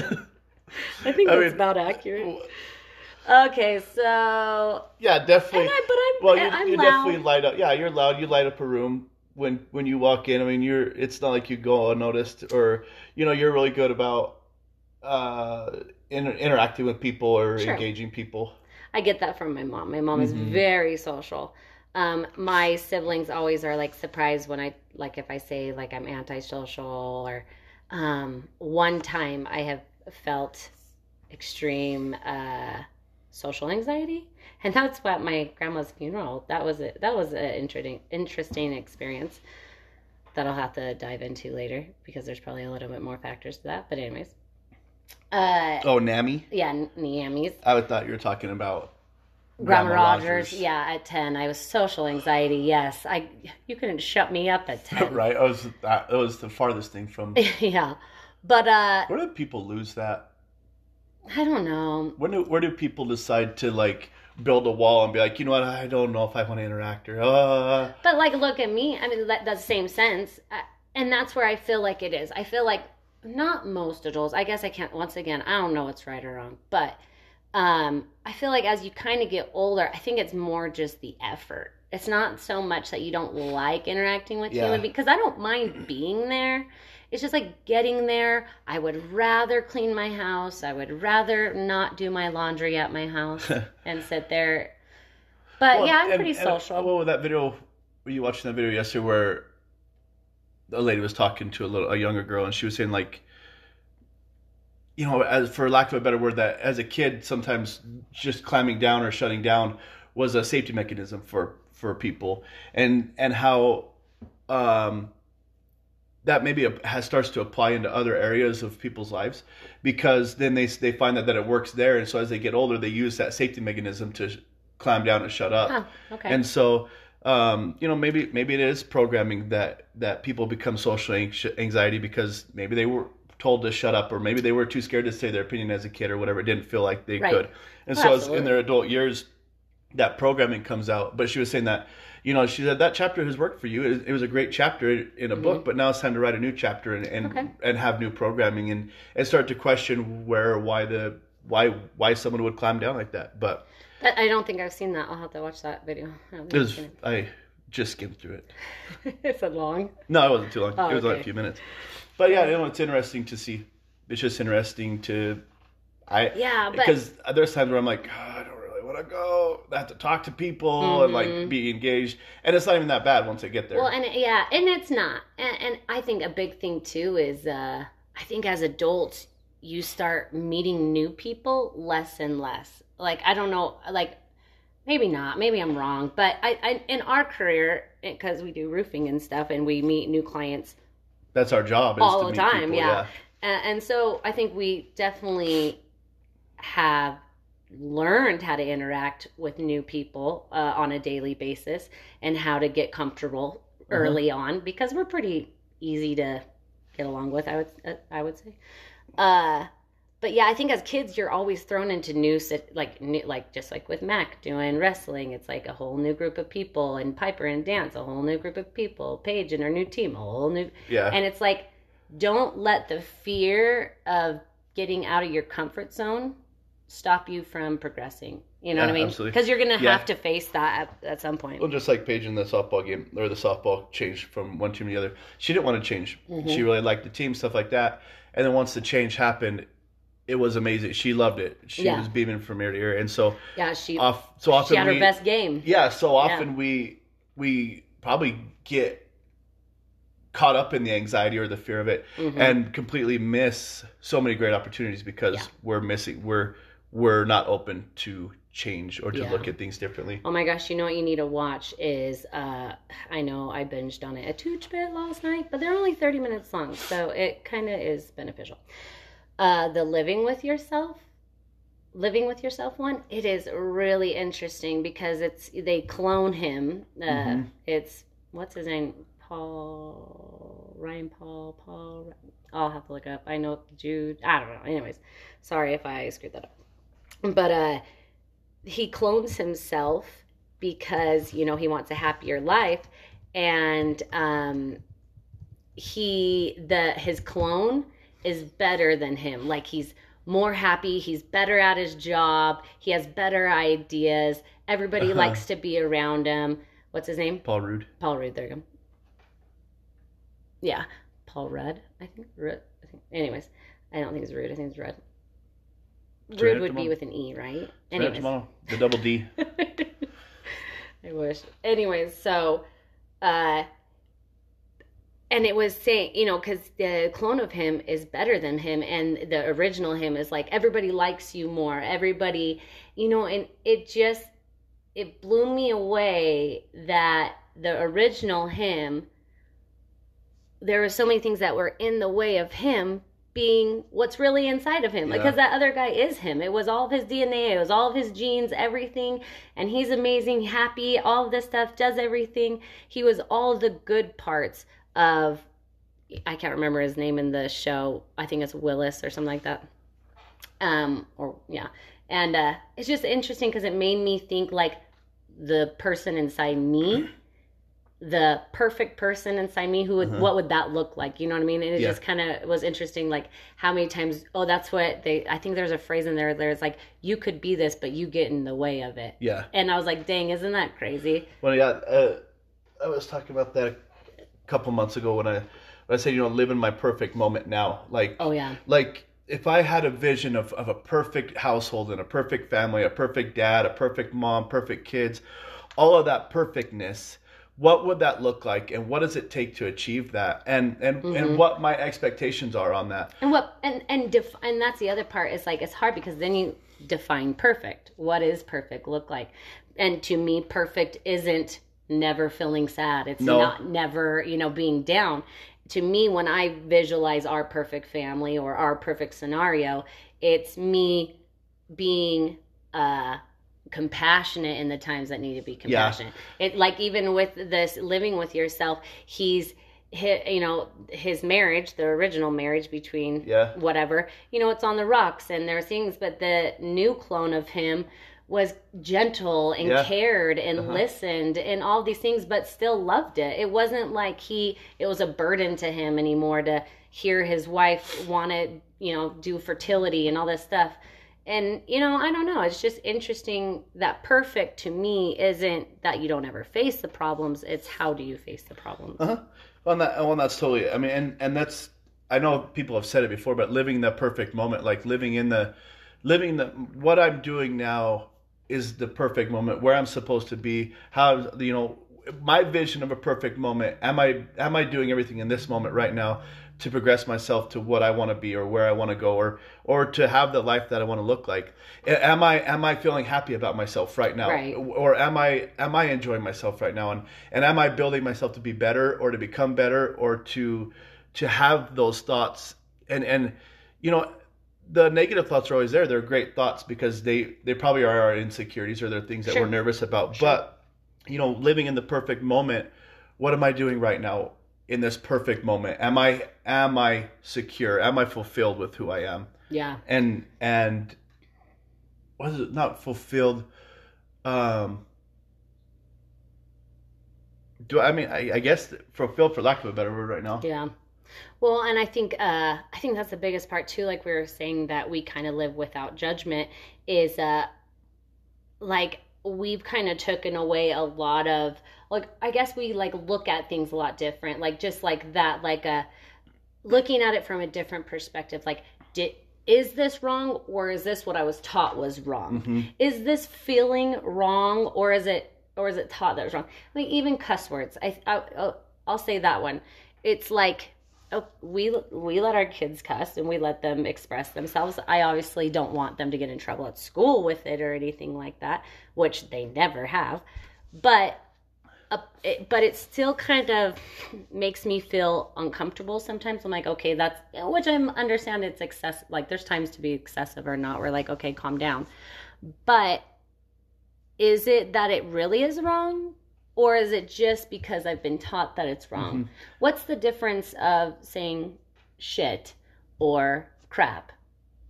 [SPEAKER 2] I think
[SPEAKER 1] I
[SPEAKER 2] that's
[SPEAKER 1] mean-
[SPEAKER 2] about accurate. Okay, so
[SPEAKER 1] Yeah, definitely.
[SPEAKER 2] I- but I'm-
[SPEAKER 1] well, you,
[SPEAKER 2] I'm
[SPEAKER 1] you
[SPEAKER 2] loud.
[SPEAKER 1] definitely light up. Yeah, you're loud. You light up a room when when you walk in. I mean, you're. It's not like you go unnoticed, or you know, you're really good about uh inter- interacting with people or
[SPEAKER 2] Sure.
[SPEAKER 1] engaging people.
[SPEAKER 2] I get that from my mom. My mom is
[SPEAKER 1] Mhm.
[SPEAKER 2] very social. Um, my siblings always are like surprised when I like if I say like I'm antisocial or um, one time I have felt extreme uh, social anxiety, and that's what my grandma's funeral. That was it. That was an interesting interesting experience that I'll have to dive into later because there's probably a little bit more factors to that. But anyways, uh,
[SPEAKER 1] Oh, Nami.
[SPEAKER 2] yeah, Niamis.
[SPEAKER 1] I thought you were talking about
[SPEAKER 2] Grandma Rogers. Yeah, at ten, I was social anxiety. Yes, I. You couldn't shut me up at ten.
[SPEAKER 1] right. I was that, was the farthest thing from.
[SPEAKER 2] yeah, but uh,
[SPEAKER 1] Where do people lose that?
[SPEAKER 2] I don't know.
[SPEAKER 1] When do where do people decide to like build a wall and be like, you know what? I don't know if I want to interact or uh.
[SPEAKER 2] But like, look at me. I mean, that that's the same sense, uh, and that's where I feel like it is. I feel like not most adults. I guess I can't. Once again, I don't know what's right or wrong, but um, I feel like as you kind of get older, I think it's more just the effort. It's not so much that you don't like interacting with
[SPEAKER 1] Yeah.
[SPEAKER 2] human because I don't mind being there. It's just like getting there. I would rather clean my house. I would rather not do my laundry at my house and sit there. But
[SPEAKER 1] Well,
[SPEAKER 2] yeah, I'm
[SPEAKER 1] and-
[SPEAKER 2] pretty
[SPEAKER 1] and,
[SPEAKER 2] social.
[SPEAKER 1] What was that video? Were you watching that video yesterday where a lady was talking to a little a younger girl and she was saying like, you know, as for lack of a better word, that as a kid sometimes just climbing down or shutting down was a safety mechanism for for people, and and how um, that maybe has starts to apply into other areas of people's lives because then they they find that that it works there, and so as they get older, they use that safety mechanism to climb down and shut up.
[SPEAKER 2] Oh, okay.
[SPEAKER 1] And so, um, you know, maybe maybe it is programming that that people become social anxi- anxiety because maybe they were told to shut up, or maybe they were too scared to say their opinion as a kid, or whatever. It didn't feel like they
[SPEAKER 2] Right.
[SPEAKER 1] could. And
[SPEAKER 2] Oh,
[SPEAKER 1] so, as, in their adult years, that programming comes out. But she was saying that, you know, she said that chapter has worked for you. It, it was a great chapter in a book, but now it's time to write a new chapter and and,
[SPEAKER 2] Mm-hmm. Okay.
[SPEAKER 1] and have new programming and and start to question where why the why why someone would climb down like that. But
[SPEAKER 2] That- I don't think I've seen that. I'll have to watch that video. I
[SPEAKER 1] it was I just skimmed through it.
[SPEAKER 2] it. Is it long?
[SPEAKER 1] No, it wasn't too long.
[SPEAKER 2] Oh,
[SPEAKER 1] it was only
[SPEAKER 2] okay.
[SPEAKER 1] a few minutes. But yeah, you know, it's interesting to see. It's just interesting to, I
[SPEAKER 2] Yeah, but
[SPEAKER 1] because there's times where I'm like, "Oh, I don't really want to go. I have to talk to people and like be engaged, and it's not even that bad once I get there.
[SPEAKER 2] Mm-hmm. well, and yeah, and it's not. And, and I think a big thing too is uh, I think as adults you start meeting new people less and less. Like I don't know, like maybe not, maybe I'm wrong, but I, I in our career because we do roofing and stuff, and we meet new clients
[SPEAKER 1] That's our job. Is
[SPEAKER 2] all the time
[SPEAKER 1] people,
[SPEAKER 2] yeah. And, and so i think we definitely have learned how to interact with new people uh, on a daily basis and how to get comfortable
[SPEAKER 1] Uh-huh.
[SPEAKER 2] early on because we're pretty easy to get along with i would uh, i would say uh but yeah, I think as kids you're always thrown into new like new, like just like with Mac doing wrestling, it's like a whole new group of people, and Piper and dance, a whole new group of people, Paige and her new team, a whole new,
[SPEAKER 1] Yeah.
[SPEAKER 2] and it's like don't let the fear of getting out of your comfort zone stop you from progressing. You know
[SPEAKER 1] Yeah,
[SPEAKER 2] what I mean?
[SPEAKER 1] absolutely.
[SPEAKER 2] Because you're gonna
[SPEAKER 1] Yeah.
[SPEAKER 2] have to face that at, at some point.
[SPEAKER 1] Well, just like Paige in the softball game, or the softball changed from one team to the other. She didn't want to change.
[SPEAKER 2] Mm-hmm.
[SPEAKER 1] She really liked the team, stuff like that. And then once the change happened, it was amazing. She loved it. She
[SPEAKER 2] Yeah.
[SPEAKER 1] was beaming from ear to ear. And so
[SPEAKER 2] Yeah, she
[SPEAKER 1] off, so often
[SPEAKER 2] she had her
[SPEAKER 1] we,
[SPEAKER 2] best game.
[SPEAKER 1] yeah. So often we we probably get caught up in the anxiety or the fear of it,
[SPEAKER 2] Mhm.
[SPEAKER 1] and completely miss so many great opportunities because
[SPEAKER 2] Yeah.
[SPEAKER 1] we're missing. We're we're not open to change or to
[SPEAKER 2] Yeah.
[SPEAKER 1] look at things differently.
[SPEAKER 2] Oh my gosh, you know what you need to watch is uh I know I binged on it a tooch bit last night, but they're only 30 minutes long, so it kind of is beneficial. Uh the living with yourself living with yourself one it is really interesting because it's they clone him. Uh
[SPEAKER 1] Mhm.
[SPEAKER 2] it's what's his name? Paul ryan paul paul i'll have to look up. I know jude i don't know. Anyways sorry if i screwed that up. But uh he clones himself because you know he wants a happier life and um he the his clone is better than him. Like he's more happy he's better at his job he has better ideas. Everybody
[SPEAKER 1] Uh-huh.
[SPEAKER 2] likes to be around him. What's his name?
[SPEAKER 1] Paul Rudd.
[SPEAKER 2] paul rudd there you go. Yeah paul rudd i think. Rudd I think, anyways i don't think it's rudd i think it's rudd. Rudd would
[SPEAKER 1] come
[SPEAKER 2] be with an e right?
[SPEAKER 1] Right,
[SPEAKER 2] anyways.
[SPEAKER 1] tomorrow, the double D.
[SPEAKER 2] I wish. Anyways, so, uh, and it was saying, you know, because the clone of him is better than him, and the original him is like everybody likes you more. Everybody, you know, and it just it blew me away that the original him. There were so many things that were in the way of him being what's really inside of him.
[SPEAKER 1] Yeah.
[SPEAKER 2] Because that other guy is him. It was all of his DNA, it was all of his genes, everything. And he's amazing, happy, all of this stuff, does everything. He was all the good parts of, I can't remember his name in the show. I think it's Willis or something like that. Um, or, yeah. And uh, it's just interesting because it made me think like the person inside me the perfect person inside me who would
[SPEAKER 1] Uh-huh.
[SPEAKER 2] what would that look like you know what i mean and it
[SPEAKER 1] Yeah.
[SPEAKER 2] just kind of was interesting like how many times oh that's what they i think there's a phrase in there there's like you could be this but you get in the way of it
[SPEAKER 1] Yeah.
[SPEAKER 2] and i was like dang isn't that crazy
[SPEAKER 1] Well, yeah. Uh, I was talking about that couple months ago when I when I said you know live in my perfect moment now. Like
[SPEAKER 2] oh yeah
[SPEAKER 1] like if I had a vision of, of a perfect household and a perfect family, a perfect dad, a perfect mom, perfect kids, all of that perfectness, what would that look like and what does it take to achieve that? And and,
[SPEAKER 2] Mhm.
[SPEAKER 1] and what my expectations are on that.
[SPEAKER 2] and what and and def, and that's the other part is like it's hard because then you define perfect what is perfect look like and to me perfect isn't never feeling sad it's
[SPEAKER 1] No.
[SPEAKER 2] not never you know being down to me when i visualize our perfect family or our perfect scenario it's me being uh compassionate in the times that need to be compassionate it like even with this living with yourself he's hit you know his marriage the original marriage between
[SPEAKER 1] Yeah.
[SPEAKER 2] whatever you know it's on the rocks and there are things but the new clone of him was gentle and
[SPEAKER 1] Yeah.
[SPEAKER 2] cared and
[SPEAKER 1] Uh-huh.
[SPEAKER 2] listened and all these things but still loved it it wasn't like he it was a burden to him anymore to hear his wife want to you know do fertility and all this stuff and you know i don't know it's just interesting that perfect to me isn't that you don't ever face the problems it's how do you face the problems
[SPEAKER 1] Uh-huh. Well, and that, well, and that's totally. I mean, and and that's. I know people have said it before, but living the perfect moment, like living in the, living the what I'm doing now is the perfect moment where I'm supposed to be. How you know my vision of a perfect moment. Am I am I doing everything in this moment right now to progress myself to what I want to be or where I want to go or or to have the life that I want to look like? Am I am I feeling happy about myself right now?
[SPEAKER 2] Right.
[SPEAKER 1] or am I am I enjoying myself right now and and am I building myself to be better or to become better or to to have those thoughts and and you know the negative thoughts are always there they're great thoughts because they they probably are our insecurities or they're things that
[SPEAKER 2] Sure.
[SPEAKER 1] we're nervous about
[SPEAKER 2] Sure.
[SPEAKER 1] but you know living in the perfect moment what am I doing right now in this perfect moment am I am I secure am I fulfilled with who I am
[SPEAKER 2] Yeah.
[SPEAKER 1] and and was it not fulfilled um do I mean I, I guess fulfilled for lack of a better word right now
[SPEAKER 2] Yeah. Well, and I think uh I think that's the biggest part too like we were saying that we kind of live without judgment is uh like we've kind of taken away a lot of like I guess we like look at things a lot different like just like that like a looking at it from a different perspective like did is this wrong or is this what I was taught was wrong?
[SPEAKER 1] Mhm.
[SPEAKER 2] Is this feeling wrong or is it or is it taught that was wrong? Like even cuss words. I, I I'll, I'll say that one. It's like we we let our kids cuss and we let them express themselves. I obviously don't want them to get in trouble at school with it or anything like that, which they never have. But uh, it, but it still kind of makes me feel uncomfortable sometimes. I'm like, okay, that's which I understand it's excess. Like there's times to be excessive or not. We're like, okay, calm down. But is it that it really is wrong? Or is it just because I've been taught that it's wrong?
[SPEAKER 1] Mhm.
[SPEAKER 2] What's the difference of saying shit or crap?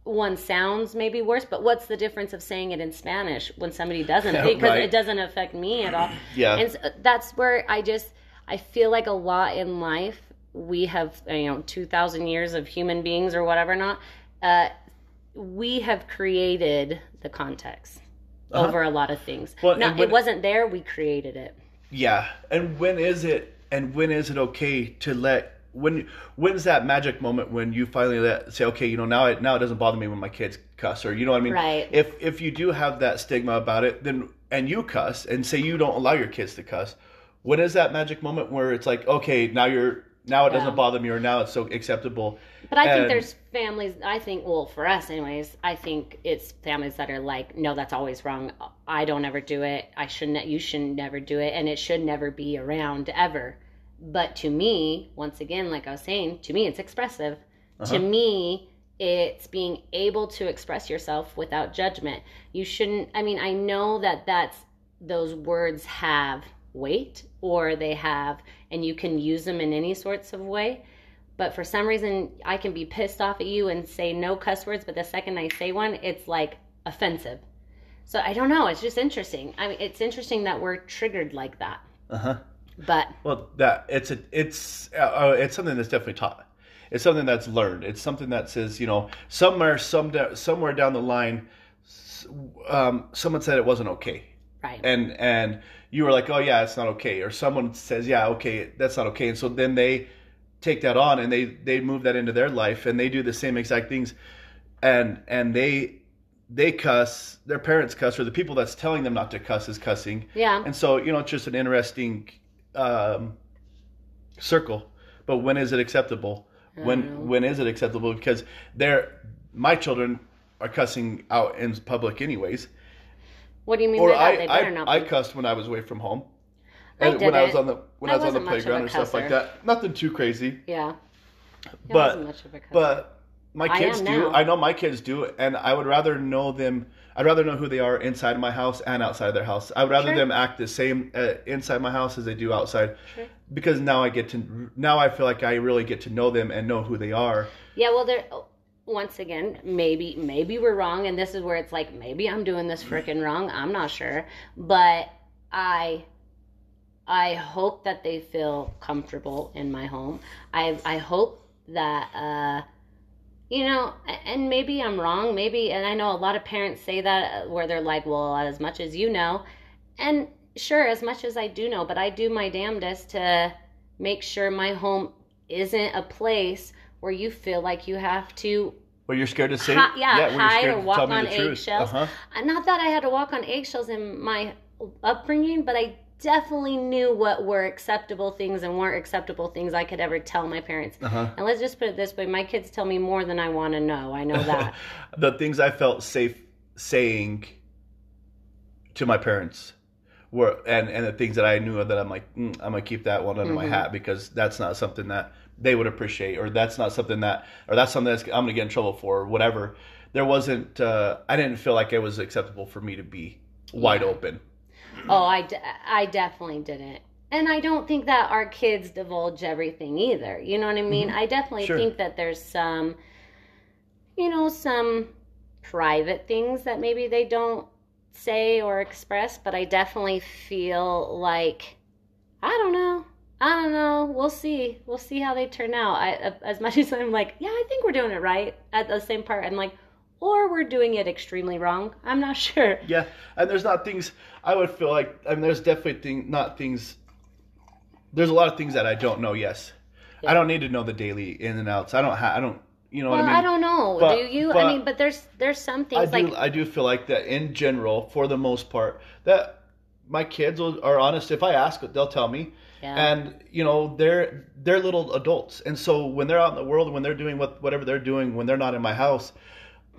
[SPEAKER 2] One sounds maybe worse, but what's the difference of saying it in Spanish when somebody doesn't?
[SPEAKER 1] Yeah,
[SPEAKER 2] Because
[SPEAKER 1] right.
[SPEAKER 2] it doesn't affect me at all.
[SPEAKER 1] yeah
[SPEAKER 2] And so that's where I just I feel like a lot in life we have you know 2000 years of human beings or whatever not uh we have created the context
[SPEAKER 1] Uh-huh.
[SPEAKER 2] over a lot of things.
[SPEAKER 1] Well,
[SPEAKER 2] no, it wasn't there, we created it.
[SPEAKER 1] Yeah, and when is it? And when is it okay to let? When when's that magic moment when you finally let say, okay, you know, now it now it doesn't bother me when my kids cuss, or you know what I mean?
[SPEAKER 2] Right.
[SPEAKER 1] If if you do have that stigma about it, then and you cuss and say you don't allow your kids to cuss, when is that magic moment where it's like, okay, now you're now it doesn't
[SPEAKER 2] Yeah.
[SPEAKER 1] bother me, or now it's so acceptable?
[SPEAKER 2] But I think there's families. I think, well, for us, anyways, I think it's families that are like, no, that's always wrong. I don't ever do it. I shouldn't. You shouldn't never do it, and it should never be around ever. But to me, once again, like I was saying, to me, it's expressive. To
[SPEAKER 1] Uh-huh.
[SPEAKER 2] me, it's being able to express yourself without judgment. You shouldn't. I mean, I know that that's those words have weight, or they have, and you can use them in any sorts of way but for some reason I can be pissed off at you and say no cuss words, but the second I say one, it's like offensive. So I don't know. It's just interesting. I mean, it's interesting that we're triggered like that.
[SPEAKER 1] Uh huh.
[SPEAKER 2] But
[SPEAKER 1] Well, that it's a it's uh, it's something that's definitely taught. It's something that's learned. It's something that says you know somewhere some somewhere down the line, um, someone said it wasn't okay,
[SPEAKER 2] right,
[SPEAKER 1] and and you were like, oh yeah, it's not okay, or someone says yeah, okay, that's not okay, and so then they take that on and they they move that into their life and they do the same exact things, and and they they cuss, their parents cuss, or the people that's telling them not to cuss is cussing,
[SPEAKER 2] yeah,
[SPEAKER 1] and so, you know, it's just an interesting um, circle. But when is it acceptable? When
[SPEAKER 2] know.
[SPEAKER 1] when is it acceptable? Because they're my children are cussing out in public anyways.
[SPEAKER 2] What do you mean
[SPEAKER 1] Or
[SPEAKER 2] by that?
[SPEAKER 1] I
[SPEAKER 2] they better
[SPEAKER 1] I,
[SPEAKER 2] not
[SPEAKER 1] I cussed when I was away from home.
[SPEAKER 2] I
[SPEAKER 1] And when I was on the when
[SPEAKER 2] I
[SPEAKER 1] I, was on the
[SPEAKER 2] wasn't much of a
[SPEAKER 1] playground and stuff like that. Nothing too crazy.
[SPEAKER 2] yeah, I
[SPEAKER 1] But
[SPEAKER 2] wasn't much of a
[SPEAKER 1] but my kids
[SPEAKER 2] am
[SPEAKER 1] do. I know my kids do, and I would rather know them. I'd rather know who they are inside my house and outside their house. I would rather
[SPEAKER 2] Sure.
[SPEAKER 1] them act the same uh, inside my house as they do outside,
[SPEAKER 2] Sure.
[SPEAKER 1] because now I get to. Now I feel like I really get to know them and know who they are.
[SPEAKER 2] Yeah, well, there. Once again, maybe maybe we're wrong, and this is where it's like maybe I'm doing this freaking wrong. I'm not sure, but I I hope that they feel comfortable in my home. I I hope that uh you know, and maybe I'm wrong, maybe and I know a lot of parents say that uh, where they're like, "Well, as much as you know." And sure, as much as I do know, but I do my damnedest to make sure my home isn't a place where you feel like you have to
[SPEAKER 1] Where you're scared to say,
[SPEAKER 2] Hi- yeah,
[SPEAKER 1] you're
[SPEAKER 2] hide or walk on eggshells.
[SPEAKER 1] Uh-huh.
[SPEAKER 2] Uh, not that I had to walk on eggshells in my upbringing, but I definitely knew what were acceptable things and weren't acceptable things I could ever tell my parents.
[SPEAKER 1] Uh-huh.
[SPEAKER 2] And let's just put it this way my kids tell me more than I want to know. I know that.
[SPEAKER 1] the things I felt safe saying to my parents were, and and the things that I knew that I'm like, mm, I'm gonna keep that one under my
[SPEAKER 2] Mhm.
[SPEAKER 1] hat because that's not something that they would appreciate, or that's not something that, or that's something that's I'm gonna get in trouble for, or whatever. There wasn't. Uh, I didn't feel like it was acceptable for me to be wide
[SPEAKER 2] Yeah.
[SPEAKER 1] open.
[SPEAKER 2] oh, I, de- I definitely didn't. And I don't think that our kids divulge everything either. You know what I mean?
[SPEAKER 1] Mhm.
[SPEAKER 2] I definitely
[SPEAKER 1] Sure.
[SPEAKER 2] think that there's some you know, some private things that maybe they don't say or express, but I definitely feel like I don't know. I don't know. We'll see. We'll see how they turn out. I, uh, as much as I'm like, yeah, I think we're doing it right. At the same part, I'm like, or we're doing it extremely wrong. I'm not sure.
[SPEAKER 1] Yeah, and there's not things I would feel like. I mean, there's definitely thing, not things. There's a lot of things that I don't know. Yes,
[SPEAKER 2] Yeah.
[SPEAKER 1] I don't need to know the daily in and outs. I don't. Ha- I don't. You know
[SPEAKER 2] Well,
[SPEAKER 1] what I mean?
[SPEAKER 2] I, don't know.
[SPEAKER 1] But-
[SPEAKER 2] do you? I mean, but there's there's some
[SPEAKER 1] I
[SPEAKER 2] things
[SPEAKER 1] do.
[SPEAKER 2] like
[SPEAKER 1] I do feel like that in general, for the most part, that my kids will, are honest. If I ask, they'll tell me.
[SPEAKER 2] Yeah.
[SPEAKER 1] And you know they're they're little adults, and so when they're out in the world, when they're doing what whatever they're doing, when they're not in my house,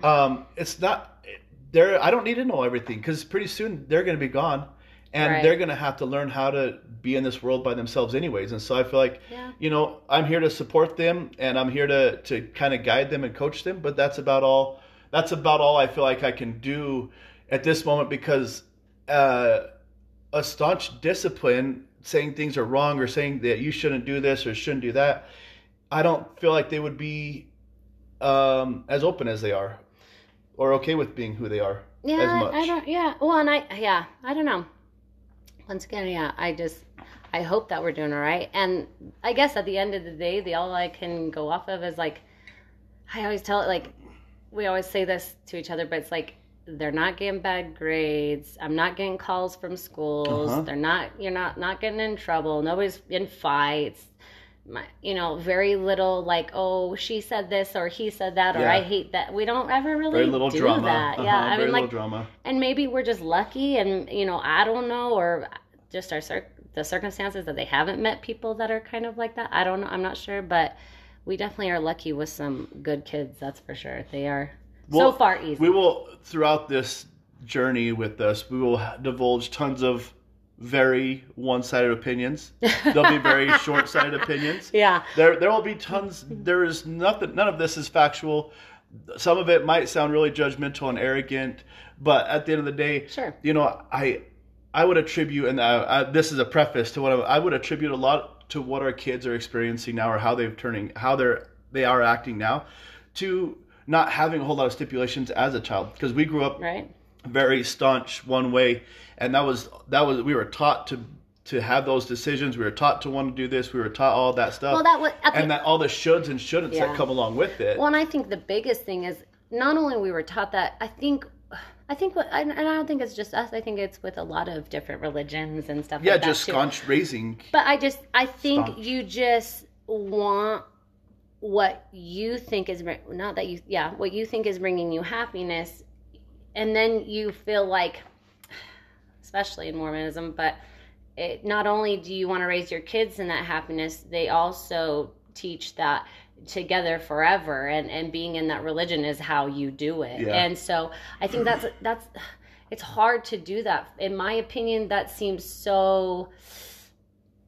[SPEAKER 1] um, it's not. They're I don't need to know everything because pretty soon they're going to be gone, and
[SPEAKER 2] Right.
[SPEAKER 1] they're going to have to learn how to be in this world by themselves anyways. And so I feel like
[SPEAKER 2] Yeah.
[SPEAKER 1] you know I'm here to support them, and I'm here to to kind of guide them and coach them. But that's about all. That's about all I feel like I can do at this moment because uh, a staunch discipline saying things are wrong or saying that you shouldn't do this or shouldn't do that. I don't feel like they would be um, as open as they are or okay with being who they are
[SPEAKER 2] yeah,
[SPEAKER 1] as much.
[SPEAKER 2] I don't. Yeah. Well, and I yeah, I don't know. Once again, yeah, I just I hope that we're doing all right. And I guess at the end of the day, the all I can go off of is like I always tell it like we always say this to each other, but it's like they're not getting bad grades. I'm not getting calls from schools.
[SPEAKER 1] Uh-huh.
[SPEAKER 2] They're not. You're not not getting in trouble. Nobody's in fights. My, you know, very little like, oh, she said this or he said that or
[SPEAKER 1] Yeah.
[SPEAKER 2] I hate that. We don't ever really
[SPEAKER 1] Very little
[SPEAKER 2] do
[SPEAKER 1] drama.
[SPEAKER 2] that.
[SPEAKER 1] Uh-huh,
[SPEAKER 2] Yeah, I
[SPEAKER 1] very
[SPEAKER 2] mean, like,
[SPEAKER 1] drama.
[SPEAKER 2] and maybe we're just lucky, and you know, I don't know, or just our cir- the circumstances that they haven't met people that are kind of like that. I don't know. I'm not sure, but we definitely are lucky with some good kids. That's for sure. They are
[SPEAKER 1] Well,
[SPEAKER 2] so far easy.
[SPEAKER 1] We will throughout this journey with us, we will divulge tons of very one-sided opinions. There'll be very short-sighted opinions.
[SPEAKER 2] yeah.
[SPEAKER 1] There, there will be tons. There is nothing. None of this is factual. Some of it might sound really judgmental and arrogant, but at the end of the day,
[SPEAKER 2] Sure.
[SPEAKER 1] you know, I, I would attribute, and I, I, this is a preface to what I, I would attribute a lot to what our kids are experiencing now, or how they're turning, how they're they are acting now, to not having a whole lot of stipulations as a child, because we grew up
[SPEAKER 2] Right.
[SPEAKER 1] very staunch one way and that was that was we were taught to to have those decisions we were taught to want to do this we were taught all that stuff
[SPEAKER 2] Well, that was
[SPEAKER 1] and that all the shoulds and shouldn'ts
[SPEAKER 2] Yeah.
[SPEAKER 1] that come along with it
[SPEAKER 2] Well, and I think the biggest thing is not only we were taught that. I think. I think, what, and I don't think it's just us. I think it's with a lot of different religions and stuff.
[SPEAKER 1] yeah
[SPEAKER 2] like that
[SPEAKER 1] just staunch raising
[SPEAKER 2] But I just, I think
[SPEAKER 1] Staunch.
[SPEAKER 2] you just want what you think is not that you, yeah, what you think is bringing you happiness, and then you feel like, especially in Mormonism, but it not only do you want to raise your kids in that happiness, they also teach that together forever and and being in that religion is how you do it.
[SPEAKER 1] Yeah.
[SPEAKER 2] and so i think that's that's it's hard to do that. In my opinion that seems so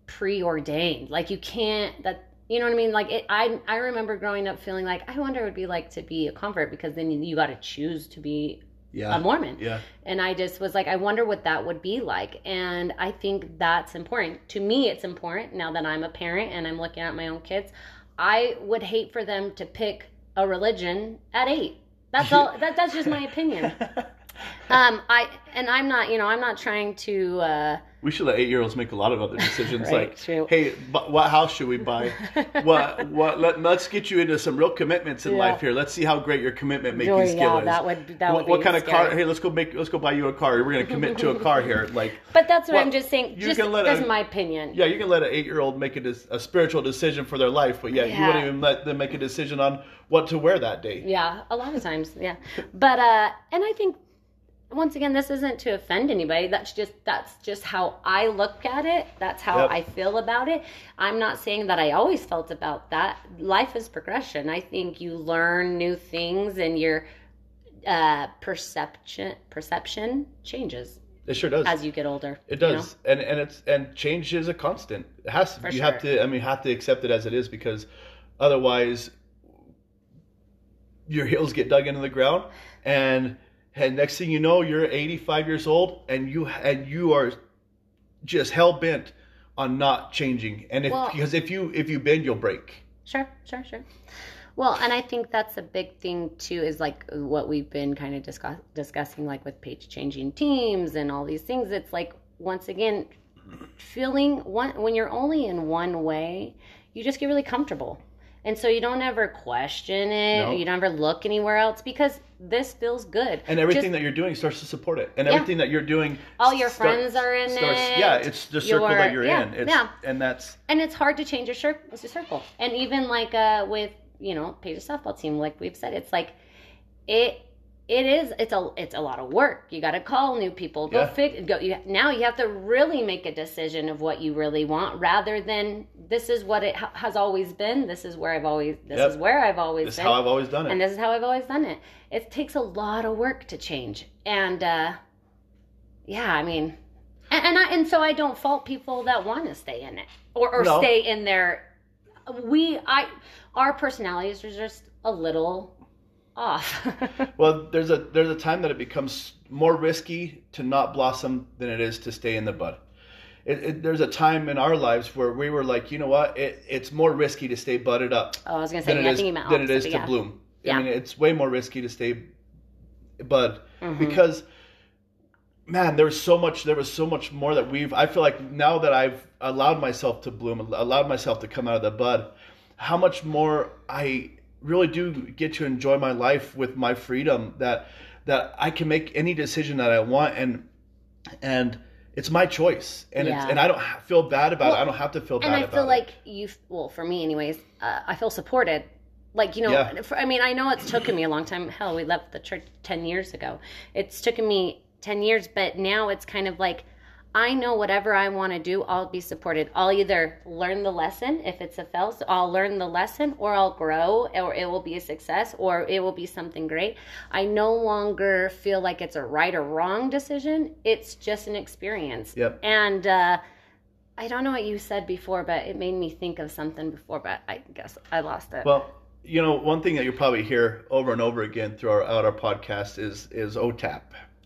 [SPEAKER 2] preordained. Like you can't that you know what i mean like it, i i remember growing up feeling like i wonder what it would be like to be a convert because then you, you got to choose to be
[SPEAKER 1] yeah
[SPEAKER 2] a mormon
[SPEAKER 1] yeah
[SPEAKER 2] and I just was like, I wonder what that would be like. And I think that's important. To me, it's important now that I'm a parent and I'm looking at my own kids. I would hate for them to pick a religion at eight. That's all. That, that's just my opinion. Um, I and I'm not, you know, I'm not trying to. Uh,
[SPEAKER 1] we should let eight year olds make a lot of other decisions
[SPEAKER 2] Right,
[SPEAKER 1] like
[SPEAKER 2] true.
[SPEAKER 1] hey bu- what house should we buy what what let, let's get you into some real commitments in
[SPEAKER 2] Yeah.
[SPEAKER 1] life here let's see how great your commitment making skill
[SPEAKER 2] yeah,
[SPEAKER 1] is
[SPEAKER 2] that would- that
[SPEAKER 1] what,
[SPEAKER 2] would
[SPEAKER 1] what kind of car hey let's go make let's go buy you a car we're going to commit to a car here like
[SPEAKER 2] but that's what I'm just saying.
[SPEAKER 1] you
[SPEAKER 2] Just
[SPEAKER 1] can let
[SPEAKER 2] that's
[SPEAKER 1] a-
[SPEAKER 2] my opinion.
[SPEAKER 1] Yeah, you can let an eight-year-old make a, a spiritual decision for their life, but yeah, you wouldn't even let them make a decision on what to wear that day.
[SPEAKER 2] Yeah, a lot of times, yeah. But uh and I think once again this isn't to offend anybody. That's just that's just how I look at it. That's how
[SPEAKER 1] Yep.
[SPEAKER 2] I feel about it. I'm not saying that I always felt about that. Life is progression. I think you learn new things and your uh perception perception changes
[SPEAKER 1] It sure does.
[SPEAKER 2] as you get older.
[SPEAKER 1] it
[SPEAKER 2] you know?
[SPEAKER 1] does, and and it's and change is a constant. It has to.
[SPEAKER 2] For
[SPEAKER 1] you have to. I mean, have to accept it as it is because otherwise, your heels get dug into the ground, and and next thing you know, you're 85 years old, and you and you are just hell bent on not changing. And if
[SPEAKER 2] Well-
[SPEAKER 1] because if you if you bend, you'll break.
[SPEAKER 2] Sure, sure, sure. Well, and I think that's a big thing too, is like what we've been kind of discuss, discussing, like with page changing teams and all these things. It's like once again, feeling one when you're only in one way, you just get really comfortable, and so you don't ever question it.
[SPEAKER 1] No.
[SPEAKER 2] You don't ever look anywhere else because this feels good.
[SPEAKER 1] And everything
[SPEAKER 2] Just-
[SPEAKER 1] that you're doing starts to support it, and
[SPEAKER 2] Yeah.
[SPEAKER 1] everything that you're doing,
[SPEAKER 2] All your
[SPEAKER 1] start-
[SPEAKER 2] friends are in
[SPEAKER 1] starts,
[SPEAKER 2] it.
[SPEAKER 1] Yeah, it's the circle
[SPEAKER 2] Your-
[SPEAKER 1] that you're
[SPEAKER 2] yeah,
[SPEAKER 1] in. It's,
[SPEAKER 2] yeah.
[SPEAKER 1] and that's
[SPEAKER 2] and it's hard to change your cir- circle. And even like uh, with you know Page's softball team, like we've said, it's like it it is it's a it's a lot of work. You got to call new people. Go
[SPEAKER 1] Yeah.
[SPEAKER 2] fig go. You, now you have to really make a decision of what you really want, rather than this is what it ha- has always been. This is where I've always. This
[SPEAKER 1] Yep.
[SPEAKER 2] is where I've always
[SPEAKER 1] this is
[SPEAKER 2] been.
[SPEAKER 1] how I've always done it.
[SPEAKER 2] and this is how I've always done it. It takes a lot of work to change, and uh, yeah, I mean, and, and I and so I don't fault people that want to stay in it or or
[SPEAKER 1] No.
[SPEAKER 2] stay in their. We I our personalities are just a little off.
[SPEAKER 1] Well, there's a there's a time that it becomes more risky to not blossom than it is to stay in the bud. It, it, there's a time in our lives where we were like, you know what, it, it's more risky to stay budded up
[SPEAKER 2] oh, I was gonna say,
[SPEAKER 1] than
[SPEAKER 2] yeah,
[SPEAKER 1] it
[SPEAKER 2] I think you
[SPEAKER 1] than it is to
[SPEAKER 2] yeah.
[SPEAKER 1] bloom.
[SPEAKER 2] Yeah.
[SPEAKER 1] I mean, it's way more risky to stay bud
[SPEAKER 2] Mhm.
[SPEAKER 1] because man there was so much there was so much more that we've i feel like now that i've allowed myself to bloom allowed myself to come out of the bud how much more i really do get to enjoy my life with my freedom that that i can make any decision that i want and and it's my choice and
[SPEAKER 2] Yeah.
[SPEAKER 1] it's and i don't feel bad about it i don't have to feel bad
[SPEAKER 2] and I
[SPEAKER 1] about
[SPEAKER 2] feel
[SPEAKER 1] it
[SPEAKER 2] like you. Well, for me, anyways, uh, I feel supported. Like you know,
[SPEAKER 1] Yeah.
[SPEAKER 2] for, I mean, I know it's taken me a long time. Hell, we left the church ten years ago. It's taken me ten years, but now it's kind of like I know whatever I want to do, I'll be supported. I'll either learn the lesson if it's a fail, so I'll learn the lesson, or I'll grow, or it will be a success, or it will be something great. I no longer feel like it's a right or wrong decision. It's just an experience.
[SPEAKER 1] Yep.
[SPEAKER 2] And uh, I don't know what you said before, but it made me think of something before, but I guess I lost it.
[SPEAKER 1] well you know one thing that you'll probably hear over and over again throughout our, our podcast is is otap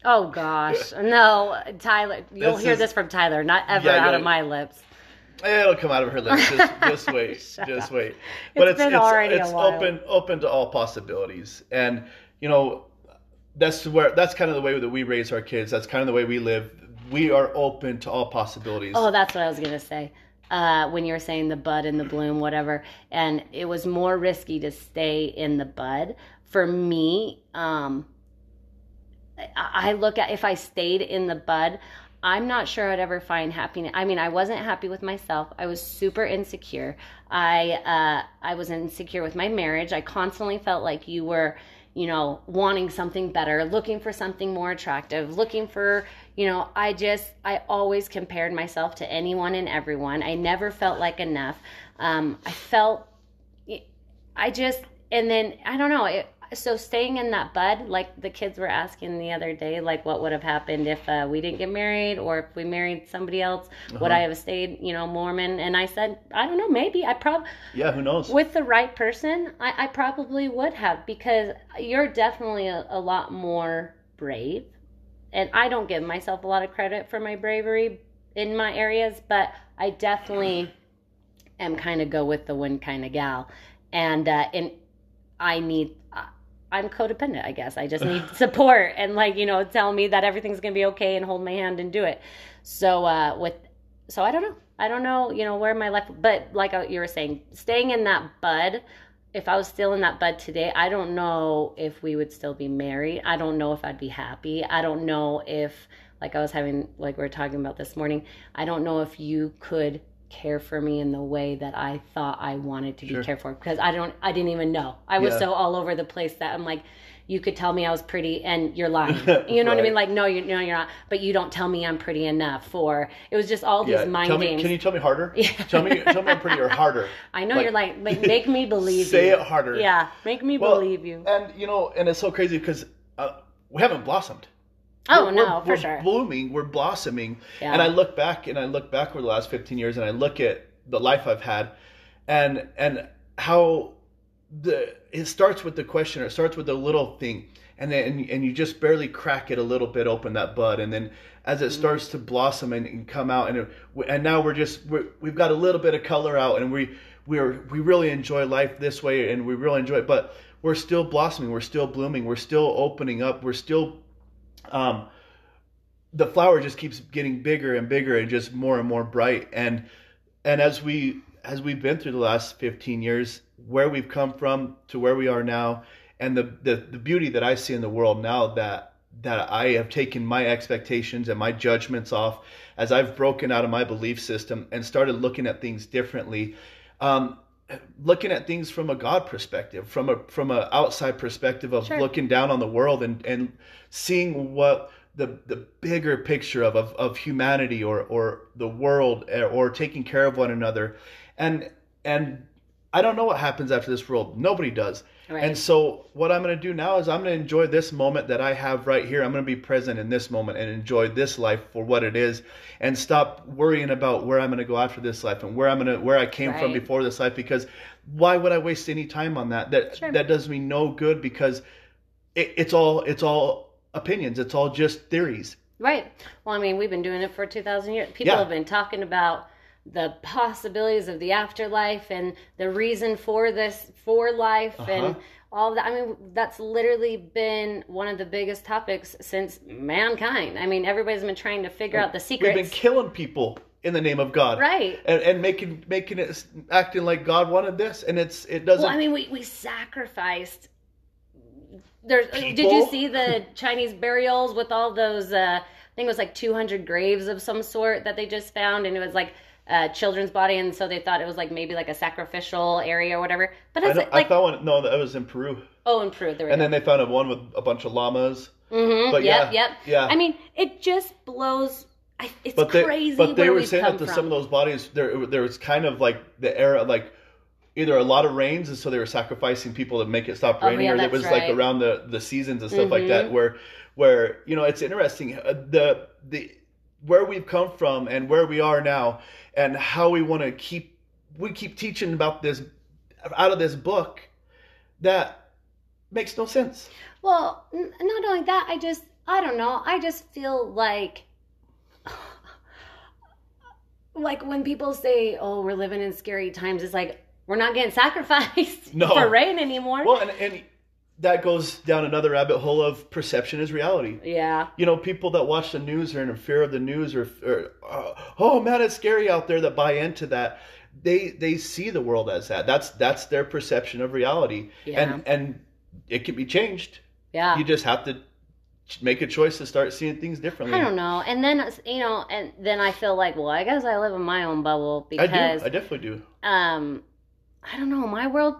[SPEAKER 2] oh gosh, no, Tyler, you'll
[SPEAKER 1] This
[SPEAKER 2] hear
[SPEAKER 1] is-
[SPEAKER 2] this from Tyler, not ever
[SPEAKER 1] Yeah,
[SPEAKER 2] out
[SPEAKER 1] yeah.
[SPEAKER 2] of my lips.
[SPEAKER 1] It'll come out of her lips. Just, just wait. Just
[SPEAKER 2] up.
[SPEAKER 1] wait.
[SPEAKER 2] It's already a
[SPEAKER 1] it's
[SPEAKER 2] while.
[SPEAKER 1] open open to all possibilities, and you know that's where that's kind of the way that we raise our kids. That's kind of the way we live. We are open to all possibilities.
[SPEAKER 2] Oh, that's what I was gonna say. Uh, when you were saying the bud and the bloom, whatever, and it was more risky to stay in the bud for me. Um, I look at if I stayed in the bud, I'm not sure I'd ever find happiness. I mean, I wasn't happy with myself. I was super insecure. I uh, I was insecure with my marriage. I constantly felt like you were, you know, wanting something better, looking for something more attractive, looking for, you know, I just I always compared myself to anyone and everyone. I never felt like enough. Um, I felt I just and then I don't know. It, so staying in that bud, like the kids were asking the other day, like what would have happened if uh, we didn't get married or if we married somebody else? Would
[SPEAKER 1] Uh-huh.
[SPEAKER 2] I have stayed, you know, Mormon? And I said, I don't know, maybe I probably
[SPEAKER 1] yeah, who knows?
[SPEAKER 2] with the right person, I, I probably would have because you're definitely a, a lot more brave. And I don't give myself a lot of credit for my bravery in my areas, but I definitely am kind of go with the wind kind of gal. And uh, and I need I- I'm codependent, I guess. I just need support and like you know tell me that everything's gonna be okay and hold my hand and do it. So uh, with so I don't know. I don't know, you know, where my life, but like uh, you were saying, staying in that bud, if I was still in that bud today, I don't know if we would still be married. I don't know if I'd be happy. I don't know if, like I was having, like we were talking about this morning, I don't know if you could care for me in the way that I thought I wanted to
[SPEAKER 1] Sure.
[SPEAKER 2] be cared for because I don't, I didn't even know. I was
[SPEAKER 1] Yeah.
[SPEAKER 2] so all over the place that I'm like, you could tell me I was pretty and you're lying. You know what I mean? Like, no, you no, you're not. But you don't tell me I'm pretty enough. Or it was just all these mind
[SPEAKER 1] tell me,
[SPEAKER 2] games.
[SPEAKER 1] can you tell me harder?
[SPEAKER 2] Yeah.
[SPEAKER 1] Tell me, tell me I'm pretty or harder.
[SPEAKER 2] I know
[SPEAKER 1] like-
[SPEAKER 2] you're like, like, make me believe
[SPEAKER 1] Say
[SPEAKER 2] you.
[SPEAKER 1] it harder.
[SPEAKER 2] Yeah, make me
[SPEAKER 1] Well,
[SPEAKER 2] believe you.
[SPEAKER 1] And you know, and it's so crazy because uh, we haven't blossomed.
[SPEAKER 2] Oh
[SPEAKER 1] We're-
[SPEAKER 2] no,
[SPEAKER 1] we're-
[SPEAKER 2] for
[SPEAKER 1] we're
[SPEAKER 2] sure.
[SPEAKER 1] blooming, we're blossoming.
[SPEAKER 2] Yeah.
[SPEAKER 1] And I look back and I look back over the last 15 years and I look at the life I've had and and how the it starts with the question or it starts with a little thing and then and, and you just barely crack it a little bit open that bud and then as
[SPEAKER 2] Mm-hmm.
[SPEAKER 1] it starts to blossom and, and come out and it, and now we're just we're, we've got a little bit of color out and we we're we really enjoy life this way and we really enjoy it but we're still blossoming we're still blooming we're still opening up we're still um the flower just keeps getting bigger and bigger and just more and more bright and and as we as we've been through the last 15 years where we've come from to where we are now and the the, the beauty that I see in the world now that that I have taken my expectations and my judgments off as I've broken out of my belief system and started looking at things differently. Um, looking at things from a God perspective, from a from a outside perspective of
[SPEAKER 2] Sure.
[SPEAKER 1] looking down on the world and and seeing what the the bigger picture of of, of humanity or or the world or, or taking care of one another, and and I don't know what happens after this world. Nobody does.
[SPEAKER 2] Right.
[SPEAKER 1] And so what I'm going to do now is I'm going to enjoy this moment that I have right here. I'm going to be present in this moment and enjoy this life for what it is and stop worrying about where I'm going to go after this life and where I'm going to where I came from before this life because why would I waste any time on that? That
[SPEAKER 2] Sure.
[SPEAKER 1] that does me no good because it, it's all it's all opinions. It's all just theories.
[SPEAKER 2] Right. Well, I mean, we've been doing it for 2,000 years. People
[SPEAKER 1] Yeah.
[SPEAKER 2] have been talking about the possibilities of the afterlife and the reason for this, for life, and
[SPEAKER 1] Uh-huh.
[SPEAKER 2] all that. I mean, that's literally been one of the biggest topics since mankind. I mean, everybody's been trying to figure out the secrets.
[SPEAKER 1] We've been killing people in the name of God.
[SPEAKER 2] Right.
[SPEAKER 1] And, and making making it acting like God wanted this and it's it doesn't
[SPEAKER 2] Well, I mean, we, we sacrificed. There's. Did you see the Chinese burials with all those? Uh, I think it was like 200 graves of some sort that they just found, and it was like a children's body, and so they thought it was like maybe like a sacrificial area or whatever. But
[SPEAKER 1] I,
[SPEAKER 2] like
[SPEAKER 1] I found one no that was in Peru.
[SPEAKER 2] oh, in Peru, there we
[SPEAKER 1] And
[SPEAKER 2] go.
[SPEAKER 1] then they found a one with a bunch of llamas.
[SPEAKER 2] hmm
[SPEAKER 1] but
[SPEAKER 2] yep,
[SPEAKER 1] yeah,
[SPEAKER 2] yep.
[SPEAKER 1] yeah.
[SPEAKER 2] I mean, it just blows. I, it's
[SPEAKER 1] But they
[SPEAKER 2] crazy
[SPEAKER 1] but they were saying that the, some of those bodies there there was kind of like the era like either a lot of rains and so they were sacrificing people to make it stop
[SPEAKER 2] Oh,
[SPEAKER 1] raining
[SPEAKER 2] yeah,
[SPEAKER 1] or it was like around the the seasons and stuff like
[SPEAKER 2] Mhm.
[SPEAKER 1] that where where you know it's interesting uh, the the where we've come from and where we are now and how we want to keep we keep teaching about this out of this book that makes no sense
[SPEAKER 2] Well, n- not only that, I just, I don't know, I just feel like, like when people say, oh, we're living in scary times, it's like, we're not getting sacrificed
[SPEAKER 1] No.
[SPEAKER 2] for rain anymore.
[SPEAKER 1] well and, and that goes down another rabbit hole of perception is reality
[SPEAKER 2] yeah.
[SPEAKER 1] you know, people that watch the news or in fear of the news or, or uh, oh man, it's scary out there that buy into that. They they see the world as that. That's that's their perception of reality,
[SPEAKER 2] Yeah.
[SPEAKER 1] and and it can be changed.
[SPEAKER 2] Yeah.
[SPEAKER 1] You just have to make a choice to start seeing things differently.
[SPEAKER 2] I don't know. And then, you know, and then I feel like, well, I guess I live in my own bubble
[SPEAKER 1] I
[SPEAKER 2] because,
[SPEAKER 1] do. I definitely do.
[SPEAKER 2] um, I don't know, my world,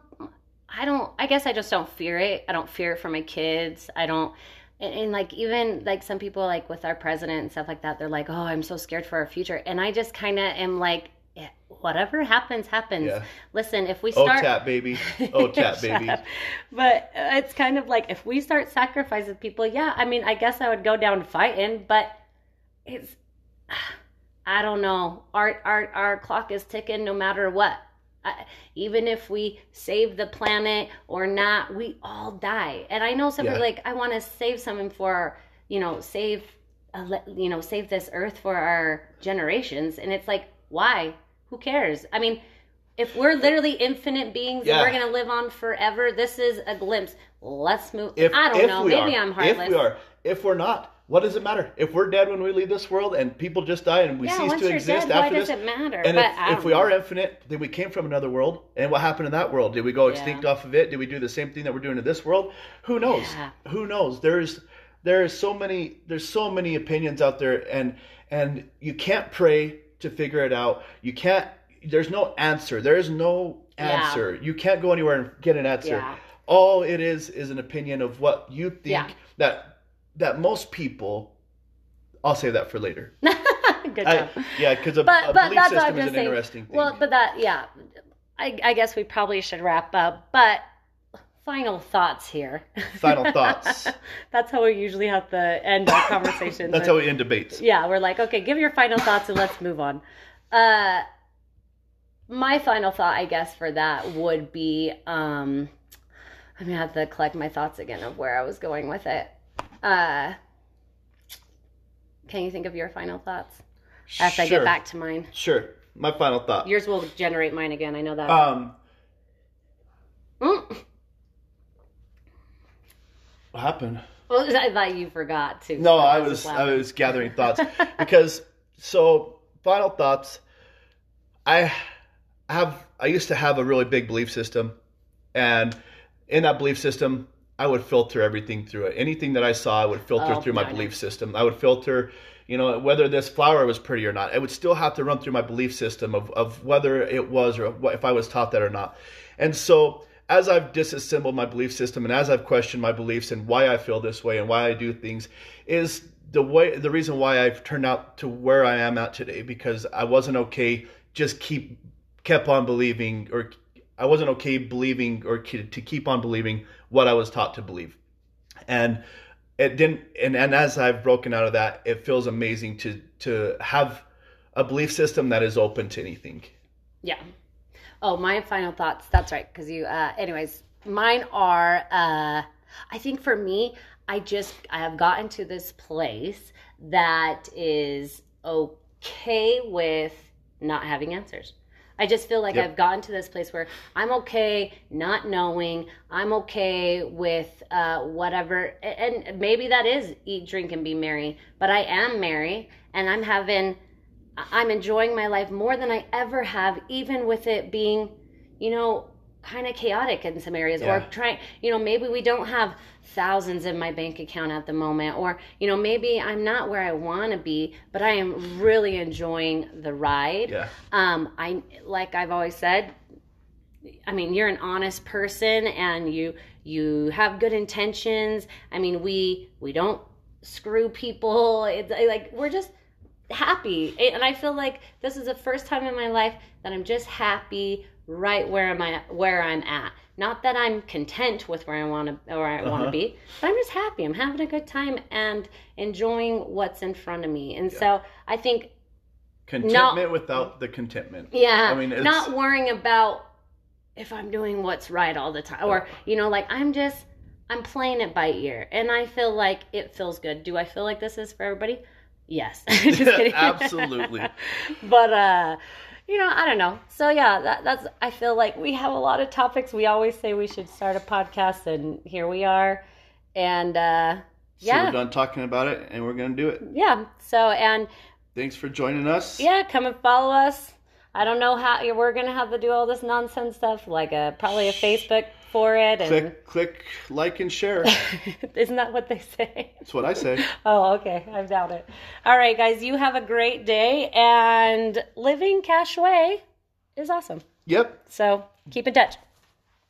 [SPEAKER 2] I don't, I guess I just don't fear it. I don't fear it for my kids. I don't, and, and like even like some people like with our president and stuff like that, they're like, oh, I'm so scared for our future. And I just kind of am like, yeah, whatever happens, happens.
[SPEAKER 1] Yeah.
[SPEAKER 2] Listen, if we start
[SPEAKER 1] Oh
[SPEAKER 2] start.
[SPEAKER 1] tap baby. Oh tap baby.
[SPEAKER 2] up. But it's kind of like if we start sacrificing people, yeah, I mean, I guess I would go down fighting, but it's I don't know. Our our our clock is ticking no matter what. Even if we save the planet or not, we all die. And I know some people
[SPEAKER 1] Yeah.
[SPEAKER 2] like I want to save something for, you know, save uh, you know, save this earth for our generations and it's like, why? Who cares? I mean, if we're literally infinite beings
[SPEAKER 1] Yeah.
[SPEAKER 2] and we're going to live on forever, this is a glimpse. Let's move.
[SPEAKER 1] If
[SPEAKER 2] I don't know. Maybe
[SPEAKER 1] are,
[SPEAKER 2] I'm heartless.
[SPEAKER 1] If we are, if we're not, what does it matter? If we're dead when we leave this world and people just die and we
[SPEAKER 2] yeah,
[SPEAKER 1] cease to exist
[SPEAKER 2] dead,
[SPEAKER 1] after
[SPEAKER 2] does
[SPEAKER 1] this,
[SPEAKER 2] it matter?
[SPEAKER 1] And
[SPEAKER 2] but
[SPEAKER 1] if, if we are infinite, then we came from another world. And what happened in that world? Did we go
[SPEAKER 2] Yeah.
[SPEAKER 1] extinct off of it? Did we do the same thing that we're doing in this world? Who knows?
[SPEAKER 2] Yeah.
[SPEAKER 1] Who knows? There's there's so many there's so many opinions out there and and you can't pray to figure it out. You can't there's no answer. There is no
[SPEAKER 2] Yeah.
[SPEAKER 1] answer. You can't go anywhere and get an answer.
[SPEAKER 2] Yeah.
[SPEAKER 1] All it is is an opinion of what you think
[SPEAKER 2] Yeah.
[SPEAKER 1] that that most people I'll save that for later.
[SPEAKER 2] Good
[SPEAKER 1] I,
[SPEAKER 2] job.
[SPEAKER 1] yeah, because a,
[SPEAKER 2] but
[SPEAKER 1] a
[SPEAKER 2] but
[SPEAKER 1] belief system is
[SPEAKER 2] just
[SPEAKER 1] an
[SPEAKER 2] saying.
[SPEAKER 1] interesting thing.
[SPEAKER 2] Well, but that yeah, I I guess we probably should wrap up. But final thoughts here.
[SPEAKER 1] Final thoughts.
[SPEAKER 2] that's how we usually have to end our conversations.
[SPEAKER 1] That's how we end debates.
[SPEAKER 2] yeah, we're like, okay, give your final thoughts and let's move on. Uh, my final thought, I guess, for that would be, um, I'm gonna have to collect my thoughts again of where I was going with it. Uh, can you think of your final thoughts after I get back to mine?
[SPEAKER 1] Sure. my final thought.
[SPEAKER 2] Yours will generate mine again. I know that.
[SPEAKER 1] Um,
[SPEAKER 2] Mm.
[SPEAKER 1] what happened?
[SPEAKER 2] Well, I thought you forgot to.
[SPEAKER 1] No, I
[SPEAKER 2] was
[SPEAKER 1] was I was gathering thoughts because so final thoughts. I have I used to have a really big belief system, and in that belief system, I would filter everything through it. Anything that I saw, I would filter
[SPEAKER 2] Oh,
[SPEAKER 1] through my
[SPEAKER 2] no, I know.
[SPEAKER 1] belief system. I would filter, you know, whether this flower was pretty or not. It would still have to run through my belief system of of whether it was or if I was taught that or not. And so as I've disassembled my belief system and as I've questioned my beliefs and why I feel this way and why I do things is the way the reason why I've turned out to where I am at today because I wasn't okay just keep kept on believing or I wasn't okay believing or to keep on believing what I was taught to believe. And it didn't and, and as I've broken out of that it feels amazing to to have a belief system that is open to anything.
[SPEAKER 2] Yeah. Oh, my final thoughts. That's right. Because you, uh, anyways, mine are, uh, I think for me, I just, I have gotten to this place that is okay with not having answers. I just feel like
[SPEAKER 1] Yep.
[SPEAKER 2] I've gotten to this place where I'm okay not knowing. I'm okay with uh, whatever. And maybe that is eat, drink, and be merry. But I am merry and I'm having I'm enjoying my life more than I ever have, even with it being, you know, kind of chaotic in some areas. Or trying, you know, maybe we don't have thousands in my bank account at the moment. Or, you know, maybe I'm not where I want to be, but I am really enjoying the ride.
[SPEAKER 1] Yeah.
[SPEAKER 2] Um, I, like I've always said, I mean, you're an honest person and you, you have good intentions. I mean, we, we don't screw people. It's like, we're just, happy and i feel like this is the first time in my life that i'm just happy right where am i where i'm at. Not that i'm content with where i want to or i want
[SPEAKER 1] Uh-huh.
[SPEAKER 2] to be but i'm just happy. I'm having a good time and enjoying what's in front of me. And so i think
[SPEAKER 1] Contentment without the contentment.
[SPEAKER 2] yeah.
[SPEAKER 1] I mean, it's-
[SPEAKER 2] not worrying about if i'm doing what's right all the time or you know like i'm just i'm playing it by ear. And i feel like it feels good. Do i feel like this is for everybody? Yes. Just kidding.
[SPEAKER 1] Absolutely.
[SPEAKER 2] but uh you know i don't know. So yeah that, that's i feel like we have a lot of topics. We always say we should start a podcast and here we are. And uh
[SPEAKER 1] So
[SPEAKER 2] yeah.
[SPEAKER 1] we're done talking about it and we're going to do it.
[SPEAKER 2] yeah so and
[SPEAKER 1] Thanks for joining us.
[SPEAKER 2] yeah come and follow us. I don't know how we're gonna have to do all this nonsense stuff like a probably a facebook for it and
[SPEAKER 1] Click, click, like, and share.
[SPEAKER 2] isn't that what they say
[SPEAKER 1] That's what I say.
[SPEAKER 2] oh okay i doubt it all right guys you have a great day and living cash way is awesome
[SPEAKER 1] Yep.
[SPEAKER 2] so keep in touch